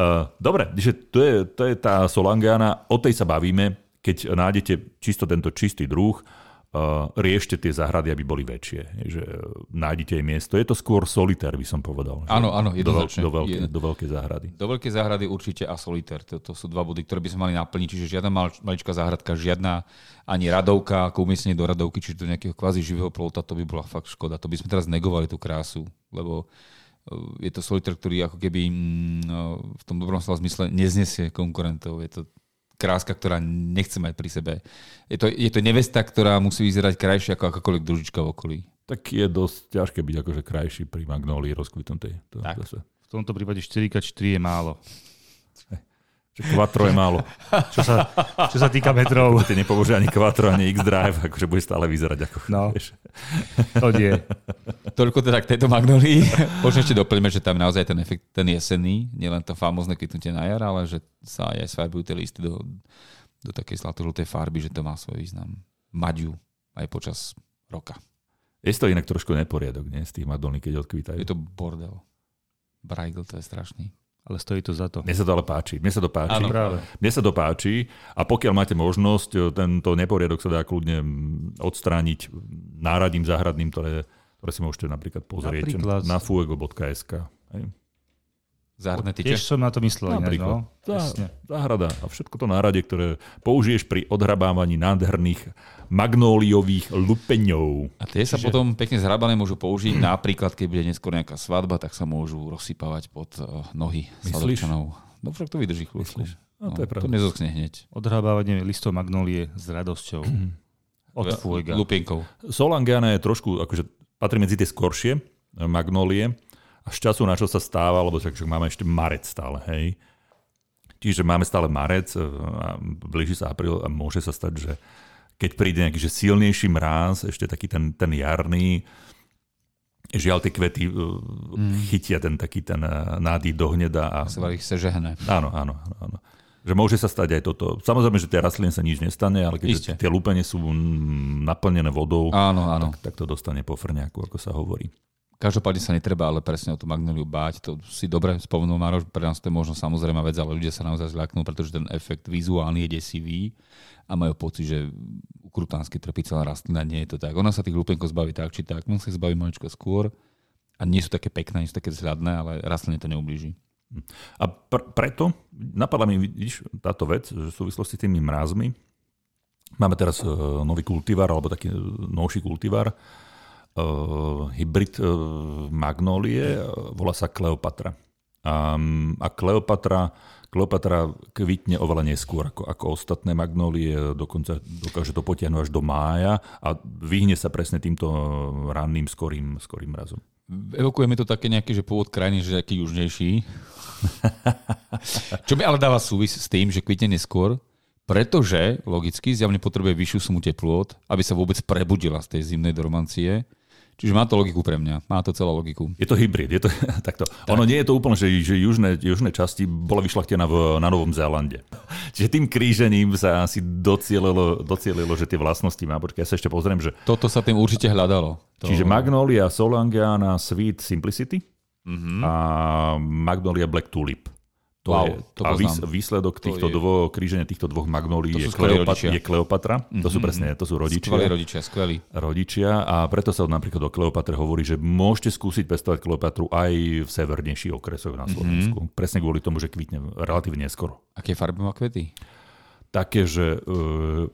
Speaker 1: Uh, dobre, že to je, to je tá Solangiana, o tej sa bavíme, keď nájdete čisto tento čistý druh, uh, riešte tie záhrady, aby boli väčšie. Že nájdete aj miesto. Je to skôr solitér, by som povedal.
Speaker 2: Áno, áno,
Speaker 1: do, veľ, do, veľké, je, do veľkej záhrady.
Speaker 2: Do veľkej záhrady určite a solitér. To, to sú dva body, ktoré by sme mali naplniť. Čiže žiadna mal, maličká záhradka, žiadna ani radovka, ako umiestnenie do radovky, čiže do nejakého kvázi živého plota, to by bola fakt škoda. To by sme teraz negovali tú krásu, lebo e, je to solitér, ktorý ako keby mm, v tom dobrom slova zmysle neznesie konkurentov. Je to kráska, ktorá nechce mať pri sebe. Je to, je to nevesta, ktorá musí vyzerať krajšie ako akákoľvek družička v okolí.
Speaker 1: Tak je dosť ťažké byť akože krajší pri magnólii rozkvitnutej. To
Speaker 3: tak. Zase. V tomto prípade 4x4 je málo.
Speaker 1: Quattro je málo.
Speaker 3: Čo sa, čo sa týka metrov.
Speaker 1: Ty nepomôže ani quattro, ani X-Drive, akože bude stále vyzerať ako...
Speaker 3: No, to nie.
Speaker 2: Toľko teda k tejto magnolii. Možno ešte doplňme, že tam naozaj ten efekt, ten jesenný, nielen to famózne kvitnutie na jar, ale že sa aj sfarbujú tie listy do, do takej zlatožltej farby, že to má svoj význam. Maďu aj počas roka.
Speaker 1: Je to inak trošku neporiadok, nie? Z tých madolní, keď odkvítajú.
Speaker 2: Je to bordel. Brajgl, to je strašný.
Speaker 3: Ale stojí to za to.
Speaker 1: Mne sa to ale páči. Mne sa to páči.
Speaker 2: Áno, práve.
Speaker 1: Mne sa to páči a pokiaľ máte možnosť, e, tento neporiadok sa dá kľudne odstrániť náradím záhradným, ktoré, ktoré si môžete napríklad pozrieť napríklad. na fuego.sk.
Speaker 2: Záhradné tyče?
Speaker 3: Tiež som na to myslel.
Speaker 1: Napríklad. No? Zá, záhrada a všetko to nárade, ktoré použiješ pri odhrabávaní nádherných magnóliových lupeňov.
Speaker 2: A tie sa Čiže... potom pekne zhrabané môžu použiť. Napríklad, keď bude neskôr nejaká svadba, tak sa môžu rozsypávať pod uh, nohy svadobčanov. No však to vydrží chvíľku. No, to je pravda. To nezoskne hneď.
Speaker 3: Odhrabávanie listov magnólie s radosťou. Od fujga.
Speaker 2: Lupienkou.
Speaker 1: Solangiana je trošku, akože patrí medzi tie skoršie magnólie, a z času na čo sa stáva, lebo však máme ešte marec stále, hej. Čiže máme stále marec, e, a blíži sa apríl a môže sa stať, že keď príde nejaký že silnejší mráz, ešte taký ten, ten jarný, žiaľ tie kvety e, mm. chytia ten taký ten e, nádych do hneda. A...
Speaker 2: Sa ich sežehne.
Speaker 1: Áno, áno, áno. Že môže sa stať aj toto. Samozrejme, že tie rastliny sa nič nestane, ale keď tie lúpenie sú naplnené vodou,
Speaker 2: áno, áno.
Speaker 1: Tak, tak to dostane po frňaku, ako sa hovorí.
Speaker 2: Každopádne sa netreba ale presne o tú magnoliu báť. To si dobre spomenul, Maroš, pre nás to je možno samozrejme vec, ale ľudia sa naozaj zľaknú, pretože ten efekt vizuálny je desivý a majú pocit, že ukrutánsky trpí celá rastlina. Nie je to tak. Ona sa tých lupenkov zbaví tak či tak. Musí sa zbaviť maličko skôr a nie sú také pekné, nie sú také vzhľadné, ale rastline to neublíži.
Speaker 1: A pr- preto napadla mi, vidíš, táto vec, že v súvislosti s tými mrázmi, máme teraz uh, nový kultivár, alebo taký uh, novší kultivár, uh, hybrid uh, magnólie, uh, volá sa Kleopatra. Um, a Kleopatra, Kleopatra kvitne oveľa neskôr ako, ako ostatné magnólie, dokonca dokáže to potiahnuť až do mája a vyhne sa presne týmto ranným skorým, skorým mrazom.
Speaker 2: Evokuje mi to také nejaký, že pôvod krajiny, že aký južnejší. Čo mi ale dáva súvis s tým, že kvitne neskôr, pretože logicky zjavne potrebuje vyššiu sumu teplot, aby sa vôbec prebudila z tej zimnej dormancie Čiže má to logiku pre mňa. Má to celú logiku.
Speaker 1: Je to hybrid. Je to, takto. Tak. Ono nie je to úplne, že, že južné, južné časti bola vyšlachtená v, na Novom Zélande. Čiže tým krížením sa asi docielilo, docielilo, že tie vlastnosti má. Počkaj, ja sa ešte pozriem, že...
Speaker 2: Toto sa tým určite hľadalo.
Speaker 1: To... Čiže Magnolia Solangiana Sweet Simplicity mm-hmm. a Magnolia Black Tulip. To wow, je, to a vys, výsledok týchto je... dvoch, kríženia týchto dvoch magnolí je, Kleopat, je Kleopatra. Mm-hmm. To sú mhm, presne, to sú rodičia.
Speaker 2: Skvelí rodičia, skvelí.
Speaker 1: Rodičia a preto sa napríklad o Kleopatre hovorí, že môžete skúsiť pestovať Kleopatru aj v severnejších okresoch na Slovensku. Mm-hmm. Presne kvôli tomu, že kvitne relatívne neskoro.
Speaker 2: Aké farby má kvety?
Speaker 1: Také, že uh,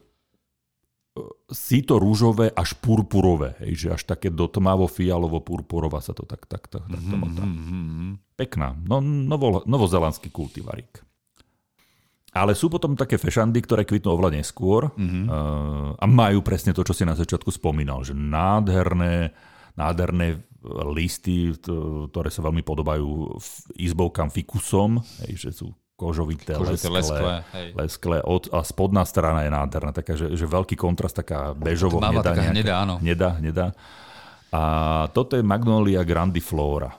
Speaker 1: síto rúžové až purpurové, hej, že až také do tmavo fialovo purpurová sa to tak, tak, tak, tak to motá. Mm-hmm. Pekná, no, novo, novozelandský kultivarík. Ale sú potom také fešandy, ktoré kvitnú oveľa neskôr mm-hmm. uh, a majú presne to, čo si na začiatku spomínal, že nádherné, nádherné listy, ktoré sa veľmi podobajú izbovkám fikusom, hej, že sú kožovité, kožovité lesklé, lesklé, lesklé od, a spodná strana je nádherná, taká, že, že veľký kontrast, taká bežovo hnedá, taká nejaká, hnedá, áno. hnedá, hnedá. A toto je Magnolia grandiflora.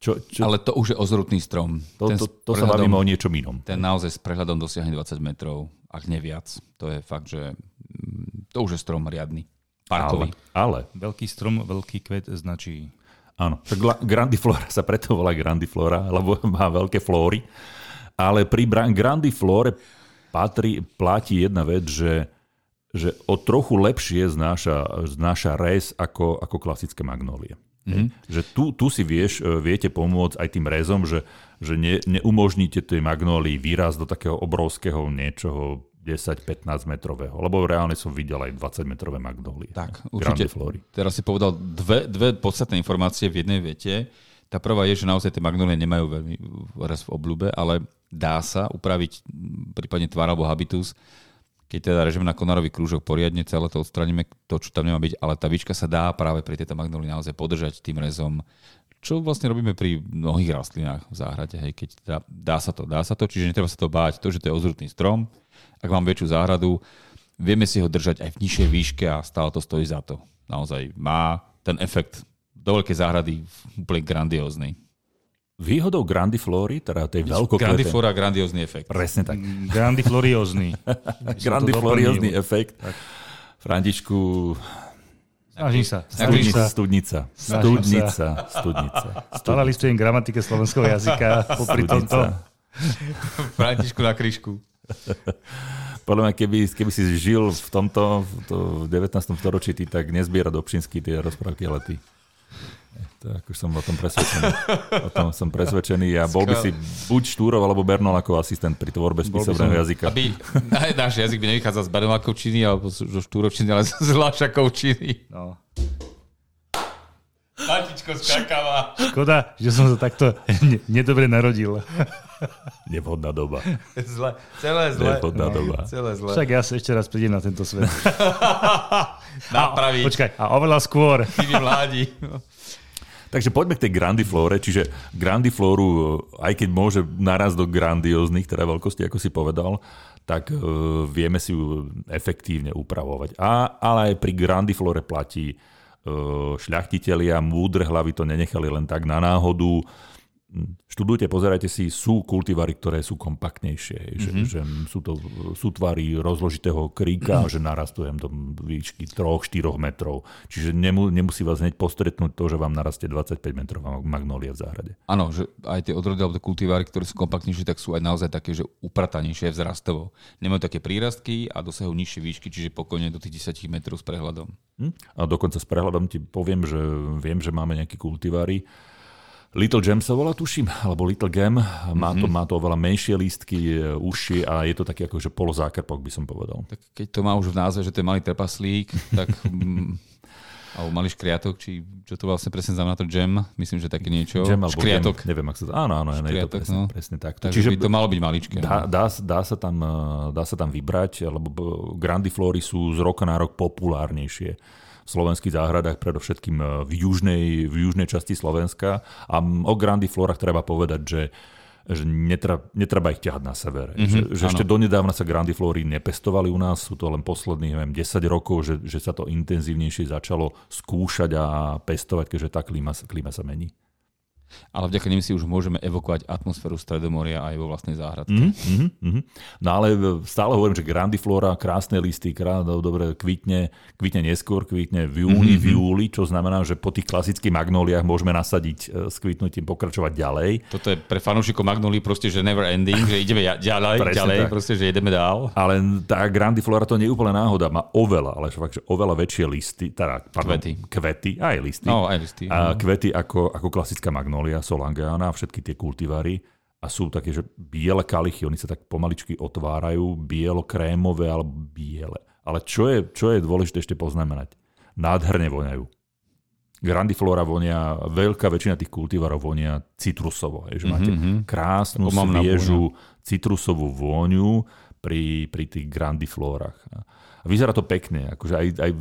Speaker 2: Čo, čo? Ale to už je ozrutný strom.
Speaker 1: To, to, to sa bavíme o niečom inom.
Speaker 2: Ten naozaj s prehľadom dosiahne 20 metrov, ak neviac. To je fakt, že mm, to už je strom riadny. Parkový.
Speaker 1: Ale,
Speaker 3: ale. Veľký strom, veľký kvet značí.
Speaker 1: Áno, grandiflora sa preto volá grandiflora, lebo má veľké flóry ale pri Grandiflore patrí, platí jedna vec, že, že o trochu lepšie znáša, znáša res ako, ako klasické magnólie. Mm-hmm. Že tu, tu si vieš, e, viete pomôcť aj tým rezom, že, že ne, neumožníte tej magnólii výraz do takého obrovského niečoho 10-15 metrového, lebo reálne som videl aj 20 metrové magnólie.
Speaker 2: Tak, určite. Teraz si povedal dve, dve podstatné informácie v jednej vete. Tá prvá je, že naozaj tie magnólie nemajú veľmi raz v obľúbe, ale dá sa upraviť prípadne tvar alebo habitus, keď teda režim na konarový krúžok poriadne, celé to odstraníme, to, čo tam nemá byť, ale tá výška sa dá práve pri tejto magnolii naozaj podržať tým rezom, čo vlastne robíme pri mnohých rastlinách v záhrade, hej, keď dá, dá sa to, dá sa to, čiže netreba sa to báť, to, že to je ozrutný strom, ak mám väčšiu záhradu, vieme si ho držať aj v nižšej výške a stále to stojí za to. Naozaj má ten efekt do veľkej záhrady úplne grandiózny.
Speaker 1: Výhodou Grandiflory, teda tej veľkoklete...
Speaker 2: Grandiflora, grandiózny efekt.
Speaker 1: Presne tak.
Speaker 3: Grandifloriózny.
Speaker 1: Grandifloriózny efekt. Tak. Františku...
Speaker 3: Snažím sa.
Speaker 1: Studnica. Studnica. Studnica. Studnica.
Speaker 3: Stále listujem gramatike slovenského jazyka popri tomto.
Speaker 2: Františku na kryšku.
Speaker 1: Podľa mňa, keby, keby si žil v tomto v 19. storočí, ty tak nezbiera do tie rozprávky, ale ty tak už som o tom presvedčený. O tom som presvedčený a bol by si buď Štúrov alebo Bernol ako asistent pri tvorbe spisovného jazyka.
Speaker 2: Aby náš jazyk by nevychádzal z Bernolákovčiny alebo zo Štúrovčiny, ale z Lášakovčiny. No. Matičko skákava.
Speaker 3: Škoda, že som sa takto nedobre narodil.
Speaker 1: Nevhodná doba.
Speaker 2: Zle. Celé zle.
Speaker 1: Nevhodná no. doba.
Speaker 2: Celé zle.
Speaker 3: Však ja sa ešte raz prídem na tento svet.
Speaker 2: Napraviť.
Speaker 3: Počkaj, a oveľa skôr.
Speaker 2: Ty mládi.
Speaker 1: Takže poďme k tej grandiflóre, čiže grandiflóru, aj keď môže naraz do grandióznych teda veľkosti, ako si povedal, tak uh, vieme si ju efektívne upravovať. A, ale aj pri grandiflóre platí uh, šľachtitelia, múdre hlavy to nenechali len tak na náhodu, študujte, pozerajte si, sú kultivary, ktoré sú kompaktnejšie, mm-hmm. že, že sú to sú tvary rozložitého kríka, že narastujem do výšky 3-4 metrov. Čiže nemu, nemusí vás hneď postretnúť to, že vám narastie 25 metrov magnólia v záhrade.
Speaker 2: Áno, že aj tie odrody alebo kultivary, ktoré sú kompaktnejšie, tak sú aj naozaj také, že upratanejšie vzrastovo. Nemajú také prírastky a dosahujú nižšie výšky, čiže pokojne do tých 10 metrov s prehľadom. Hm?
Speaker 1: A dokonca s prehľadom ti poviem, že viem, že máme nejaké kultivary, Little Gem sa volá, tuším, alebo Little Gem. Má to, mm-hmm. má to oveľa menšie lístky, uši a je to taký akože polozákrpok, by som povedal.
Speaker 2: Tak keď to má už v názve, že to je malý trpaslík, tak... Mm, alebo malý škriatok, či čo to vlastne presne znamená to jam, myslím, že také niečo.
Speaker 1: Jam alebo škriatok. Jam, neviem, ak sa to... Áno, áno, škriatok, je to presne, no. presne tak.
Speaker 2: Takže Čiže by to malo byť maličké.
Speaker 1: Dá, no. dá, dá, sa tam, dá sa tam vybrať, lebo grandiflory sú z roka na rok populárnejšie slovenských záhradách, predovšetkým e, v južnej, v južnej časti Slovenska. A o grandiflorách treba povedať, že že netreba, netreba ich ťahať na severe. Mm-hmm, že, že ešte donedávna sa grandiflóry nepestovali u nás, sú to len posledných neviem, 10 rokov, že, že sa to intenzívnejšie začalo skúšať a pestovať, keďže tá klíma, klíma sa mení
Speaker 2: ale vďaka nim si už môžeme evokovať atmosféru Stredomoria aj vo vlastnej záhradke. Mm, mm,
Speaker 1: mm. No ale stále hovorím, že grandiflora, krásne listy, krá, dobre, kvitne, kvitne neskôr, kvitne v júni, mm-hmm. v júli, čo znamená, že po tých klasických magnóliách môžeme nasadiť e, s kvitnutím pokračovať ďalej.
Speaker 2: Toto je pre fanúšikov magnólií proste, že never ending, že ideme ďalej, ďalej, tak. proste, že ideme dál.
Speaker 1: Ale tá grandiflora to nie je úplne náhoda, má oveľa, ale fakt, že oveľa väčšie listy, teda, pardon, kvety. kvety, aj listy.
Speaker 2: No, aj listy.
Speaker 1: A no. kvety ako, ako klasická magnólia Magnolia, Solangeana, všetky tie kultivary a sú také, že biele kalichy, oni sa tak pomaličky otvárajú, bielo-krémové alebo biele. Ale čo je, čo je dôležité ešte poznamenať? Nádherne voňajú. Grandiflora vonia, veľká väčšina tých kultivarov vonia citrusovo. Je, že mm-hmm. máte mhm. krásnu, sviežu citrusovú vôňu pri, pri tých grandiflórach. A vyzerá to pekne, akože aj, aj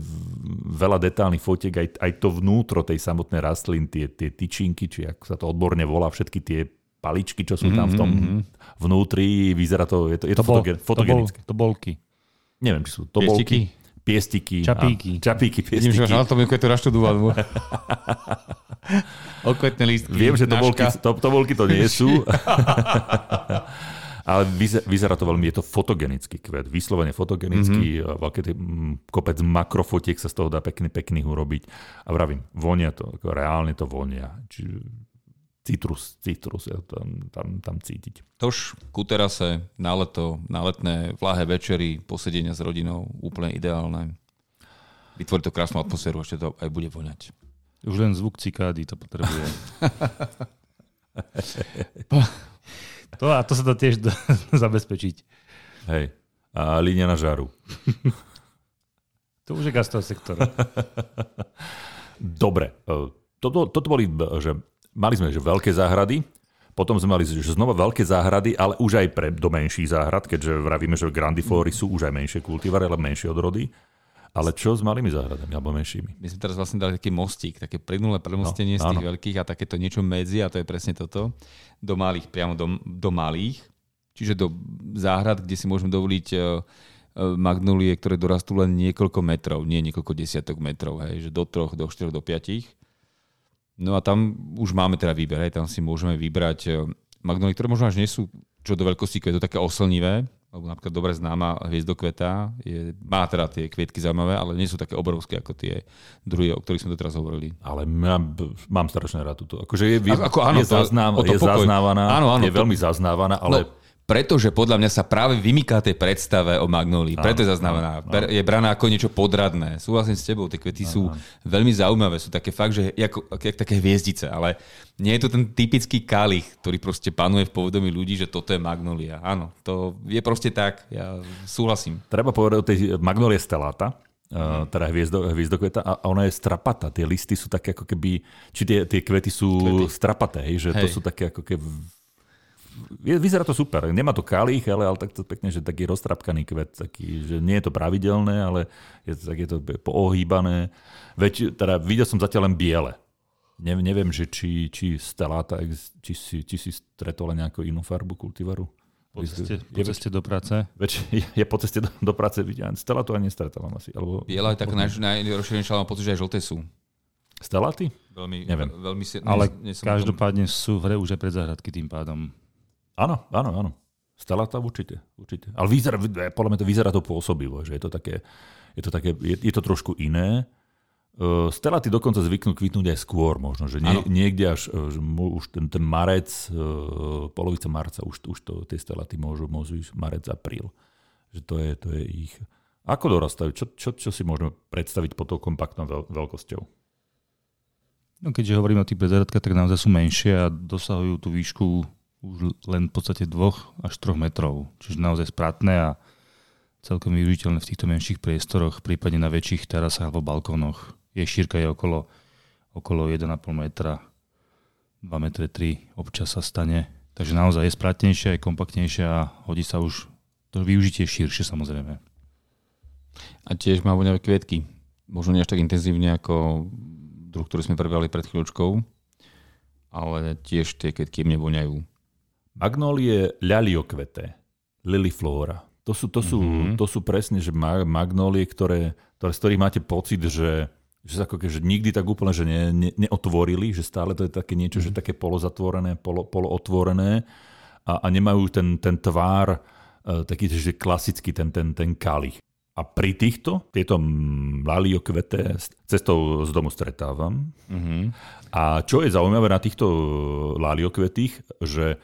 Speaker 1: veľa detálnych fotiek, aj, aj to vnútro tej samotnej rastliny, tie, tie tyčinky, či ako sa to odborne volá, všetky tie paličky, čo sú tam v tom mm-hmm. vnútri, vyzerá to, je to, je to, to fotogen, fotogenické.
Speaker 3: To, bol, to bolky.
Speaker 1: Neviem, či sú to bolky. Piestiky.
Speaker 3: Čapíky.
Speaker 1: A, čapíky, piestiky. Vidím,
Speaker 2: že máš anatómiu, je to raštudovať. Okvetné lístky.
Speaker 1: Viem, že to bolky, to, to bolky to nie sú. Ale vyzerá to veľmi, je to fotogenický kvet, vyslovene fotogenický, mm-hmm. veľké tie, kopec makrofotiek sa z toho dá pekný, pekných urobiť. A vravím, vonia to, ako reálne to vonia. Čiže citrus, citrus je tam, tam, tam cítiť.
Speaker 2: Tož ku terase, na leto, na letné vláhe večery, posedenia s rodinou, úplne ideálne. Vytvorí to krásnu atmosféru, ešte to aj bude voňať.
Speaker 3: Už len zvuk cikády to potrebuje. To, a to sa dá tiež do, zabezpečiť.
Speaker 1: Hej. A línia na žaru.
Speaker 3: to už je gastrosektor.
Speaker 1: Dobre. E, toto, toto boli, že mali sme že veľké záhrady, potom sme mali že znova veľké záhrady, ale už aj pre do menších záhrad, keďže vravíme, že grandiflóry sú už aj menšie kultivary, ale menšie odrody. Ale čo s malými záhradami alebo menšími?
Speaker 2: My sme teraz vlastne dali taký mostík, také plynulé premostenie no, z tých áno. veľkých a takéto niečo medzi a to je presne toto. Do malých, priamo do, do malých. Čiže do záhrad, kde si môžeme dovoliť uh, magnolie, ktoré dorastú len niekoľko metrov, nie niekoľko desiatok metrov, hej, že do troch, do štyroch, do piatich. No a tam už máme teda výber, hej, tam si môžeme vybrať uh, magnolie, ktoré možno až nie sú čo do veľkosti kvetu také oslnivé, alebo napríklad dobre známa hviezdokveta, je, má teda tie kvietky zaujímavé, ale nie sú také obrovské ako tie druhy, o ktorých sme teraz hovorili.
Speaker 1: Ale mám, mám strašne rád túto. Akože je, ako, áno, je, zaznám, je zaznávaná, áno, áno, je to, veľmi zaznávaná, ale... No,
Speaker 2: pretože podľa mňa sa práve vymyká tej predstave o magnolii. Preto je zaznamená. Je braná ako niečo podradné. Súhlasím s tebou, tie kvety áno. sú veľmi zaujímavé. Sú také fakt, že ako, ako, také hviezdice, ale nie je to ten typický kalich, ktorý proste panuje v povedomí ľudí, že toto je magnolia. Áno, to je proste tak. Ja súhlasím.
Speaker 1: Treba povedať o tej magnolie stelata, Uh, teda hviezdo, hviezdokveta a ona je strapatá. Tie listy sú také ako keby, či tie, tie kvety sú kvety. strapaté, hej, že hej. to sú také ako keby vyzerá to super. Nemá to kalich, ale, ale tak to pekne, že taký roztrapkaný kvet, taký, že nie je to pravidelné, ale je, tak je to poohýbané. Veď, teda videl som zatiaľ len biele. Ne, neviem, že či, či steláta, či si, či si stretol nejakú inú farbu kultivaru.
Speaker 3: Po ceste, po ceste do práce?
Speaker 1: Veď je, je po ceste do, do práce vidieť. Stela to ani nestretávam asi. Alebo,
Speaker 2: Biela je tak naj, najrozšírenejšia, mám pocit, že aj žlté sú.
Speaker 1: Steláty?
Speaker 2: Veľmi, Neviem. Veľmi si,
Speaker 3: Ale každopádne sú v hre už aj pred záhradky tým pádom.
Speaker 1: Áno, áno, áno. Stala to určite, určite. Ale vyzerá, podľa mňa to vyzerá to pôsobivo, že je to také, je to, také, je, je to trošku iné. Uh, stelaty dokonca zvyknú kvitnúť aj skôr možno, že nie, niekde až že už ten, ten marec, uh, polovica marca, už, už to, tie stelaty môžu, môžu ísť marec, apríl. Že to je, to je ich... Ako dorastajú? Čo, čo, čo si môžeme predstaviť pod tou kompaktnou veľ, veľkosťou?
Speaker 3: No keďže hovoríme o tých bezradkách, tak naozaj sú menšie a dosahujú tú výšku už len v podstate dvoch až troch metrov. Čiže naozaj spratné a celkom využiteľné v týchto menších priestoroch, prípadne na väčších terasách alebo balkónoch. Jej šírka je okolo, okolo 1,5 metra, 2 metre 3 občas sa stane. Takže naozaj je spratnejšia, je kompaktnejšia a hodí sa už to využitie širšie samozrejme.
Speaker 2: A tiež má voňavé kvietky. Možno nie až tak intenzívne ako druh, ktorý sme prebrali pred chvíľočkou, ale tiež tie kvietky mne voňajú
Speaker 1: Magnólie ľaliokvete, liliflora. To sú, to, sú, mm-hmm. to sú presne že magnólie, ktoré, ktoré, z ktorých máte pocit, že, že sa ako že nikdy tak úplne že ne, ne, neotvorili, že stále to je také niečo, mm-hmm. že mhm. také polozatvorené, polo, polootvorené a, a nemajú ten, ten tvár uh, taký, že klasický ten, ten, ten kalich. A pri týchto, tieto laliokvete cestou z domu stretávam. Mm-hmm. A čo je zaujímavé na týchto laliokvetých, že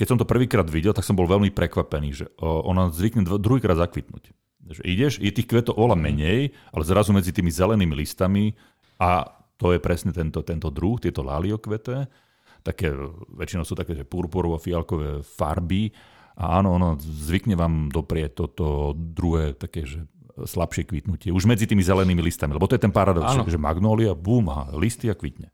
Speaker 1: keď som to prvýkrát videl, tak som bol veľmi prekvapený, že ona zvykne druhýkrát zakvitnúť. Že ideš, je tých kvetov oľa mhm. menej, ale zrazu medzi tými zelenými listami a to je presne tento, tento druh, tieto laliokvete, také, väčšinou sú také, že purpurovo-fialkové farby a áno, ono zvykne vám doprieť toto druhé také, že slabšie kvitnutie. Už medzi tými zelenými listami, lebo to je ten paradox, že magnólia, bum, a listy a kvitne.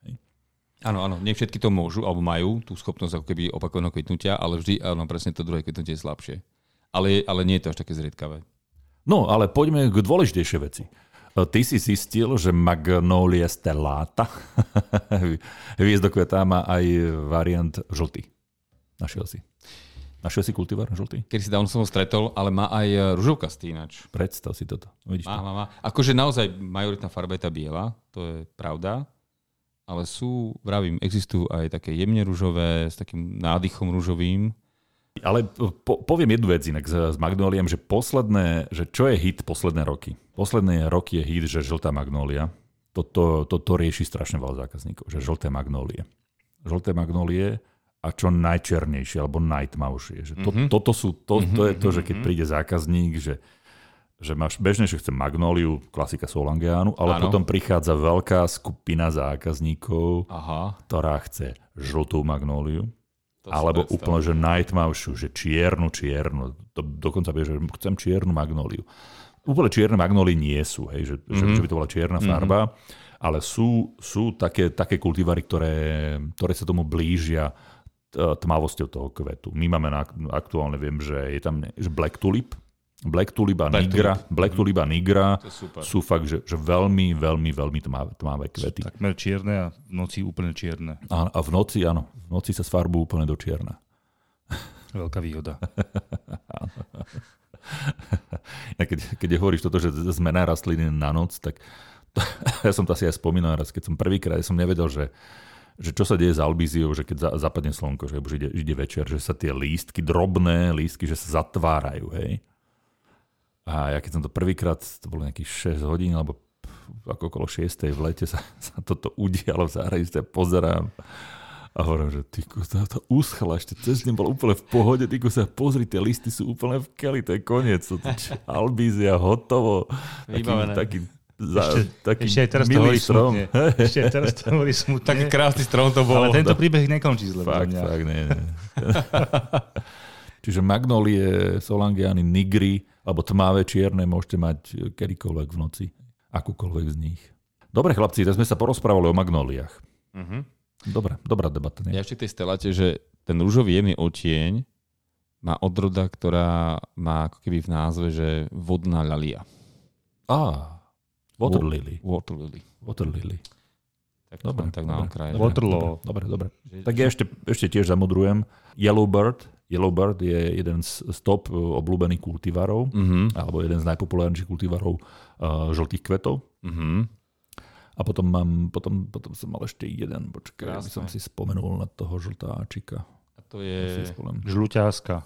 Speaker 2: Áno, áno, nie všetky to môžu, alebo majú tú schopnosť ako keby opakovaného kvitnutia, ale vždy, áno, presne to druhé kvitnutie je slabšie. Ale, ale nie je to až také zriedkavé.
Speaker 1: No, ale poďme k dôležitejšej veci. E, ty si zistil, že Magnolia stellata, hviezdokvetá, má aj variant žltý. Našiel si. Našiel si kultivár žltý?
Speaker 2: Keď si dávno som ho stretol, ale má aj ružovkastý ináč.
Speaker 1: Predstav si toto. Vidíš
Speaker 2: má, to? má, má. Akože naozaj majoritná farba je tá biela, to je pravda ale sú, vravím, existujú aj také jemne rúžové, s takým nádychom rúžovým.
Speaker 1: Ale po, poviem jednu vec inak s, s Magnoliem, že posledné, že čo je hit posledné roky? Posledné roky je hit, že žltá Magnólia. Toto to, to, to rieši strašne veľa zákazníkov, že žlté Magnólie. Žlté Magnólie a čo najčernejšie, alebo najtmavšie. Že to, mm-hmm. Toto sú, to, to je to, že keď mhm. príde zákazník, že že máš bežne, že chcem magnóliu, klasika Solangeanu, ale ano. potom prichádza veľká skupina zákazníkov, Aha. ktorá chce žltú magnóliu, to alebo úplne, že najtmavšiu, že čiernu, čiernu. To dokonca vie, že chcem čiernu magnóliu. Úplne čierne magnólie nie sú, hej, že, mm-hmm. že by to bola čierna mm-hmm. farba, ale sú, sú také, také kultivary, ktoré, ktoré sa tomu blížia tmavosťou toho kvetu. My máme na, aktuálne, viem, že je tam že Black Tulip, Black Tulip a Black Nigra, Tulip. Black Tulip a Nigra sú fakt, že, že veľmi, veľmi, veľmi tmavé, tmavé kvety.
Speaker 3: Sú takmer čierne a v noci úplne čierne.
Speaker 1: A, a v noci, áno, v noci sa sfarbujú úplne do čierna.
Speaker 3: Veľká výhoda.
Speaker 1: ja keď, keď hovoríš toto, že zmena rastliny na noc, tak to, ja som to asi aj spomínal raz, keď som prvýkrát, ja som nevedel, že že čo sa deje s albíziou, že keď za, zapadne slnko, že už ide, ide večer, že sa tie lístky, drobné lístky, že sa zatvárajú, hej. A ja keď som to prvýkrát, to bolo nejakých 6 hodín, alebo ako okolo 6. v lete sa, sa toto udialo v sa pozerám a hovorím, že ty sa to uschla, ešte cez deň bol úplne v pohode, ty sa pozri, tie listy sú úplne v keli, to je koniec, to albízia, hotovo. Taký, taký, za, ešte, taký
Speaker 3: ešte aj teraz to hovorí strom. Ešte aj teraz to hovorí smutne.
Speaker 2: Taký krásny strom to bol.
Speaker 3: Ale tento príbeh nekončí zle.
Speaker 1: Fakt, fakt, nie, nie. Čiže magnolie, solangiany, nigry, alebo tmavé, čierne môžete mať kedykoľvek v noci. Akúkoľvek z nich. Dobre chlapci, teraz sme sa porozprávali o magnóliách. Uh-huh. Dobre, dobrá debata. Nie?
Speaker 2: Ja ešte tej stelate, že ten rúžový jemný otieň má odroda, ktorá má ako keby v názve, že vodná lalia.
Speaker 1: Á, water lily.
Speaker 2: Water lily.
Speaker 1: Water lily.
Speaker 2: Tak dobre, tak na okraj.
Speaker 1: Waterloo. Dobre, dobre. Tak ja ešte, ešte tiež zamodrujem. Yellowbird Yellowbird je jeden z top uh, obľúbených kultivarov, mm-hmm. alebo jeden z najpopulárnejších kultivarov uh, žltých kvetov. Mm-hmm. A potom, mám, potom, potom som mal ešte jeden, počkaj, aby som si spomenul na toho žltáčika.
Speaker 2: A to je...
Speaker 3: Žluťáska.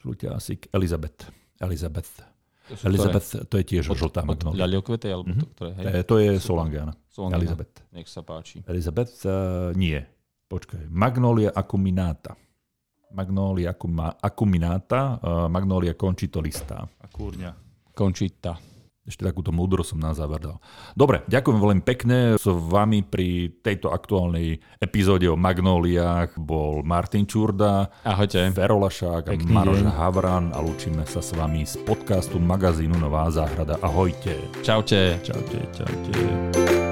Speaker 1: Žluťásik. Elizabeth. Elizabeth. To Elizabeth, ktoré? to je tiež od, žltá
Speaker 2: magnolia. Ľaliokvety, alebo mm-hmm. to, ktoré, hej?
Speaker 1: To je Solangiana.
Speaker 2: Solangiana. Elizabeth. Nech sa páči.
Speaker 1: Elizabeth uh, nie. Počkaj. Magnolia acuminata. Magnolia acuminata, Magnolia conchitolista.
Speaker 3: A kúrňa.
Speaker 2: Končita.
Speaker 1: Ešte takúto múdro som na záver dal. Dobre, ďakujem veľmi pekne. S vami pri tejto aktuálnej epizóde o Magnóliách bol Martin Čurda,
Speaker 2: Ahojte.
Speaker 1: Ferolašák a Maroš Havran a lúčime sa s vami z podcastu magazínu Nová záhrada. Ahojte.
Speaker 2: Čaute.
Speaker 1: Čaute, čaute.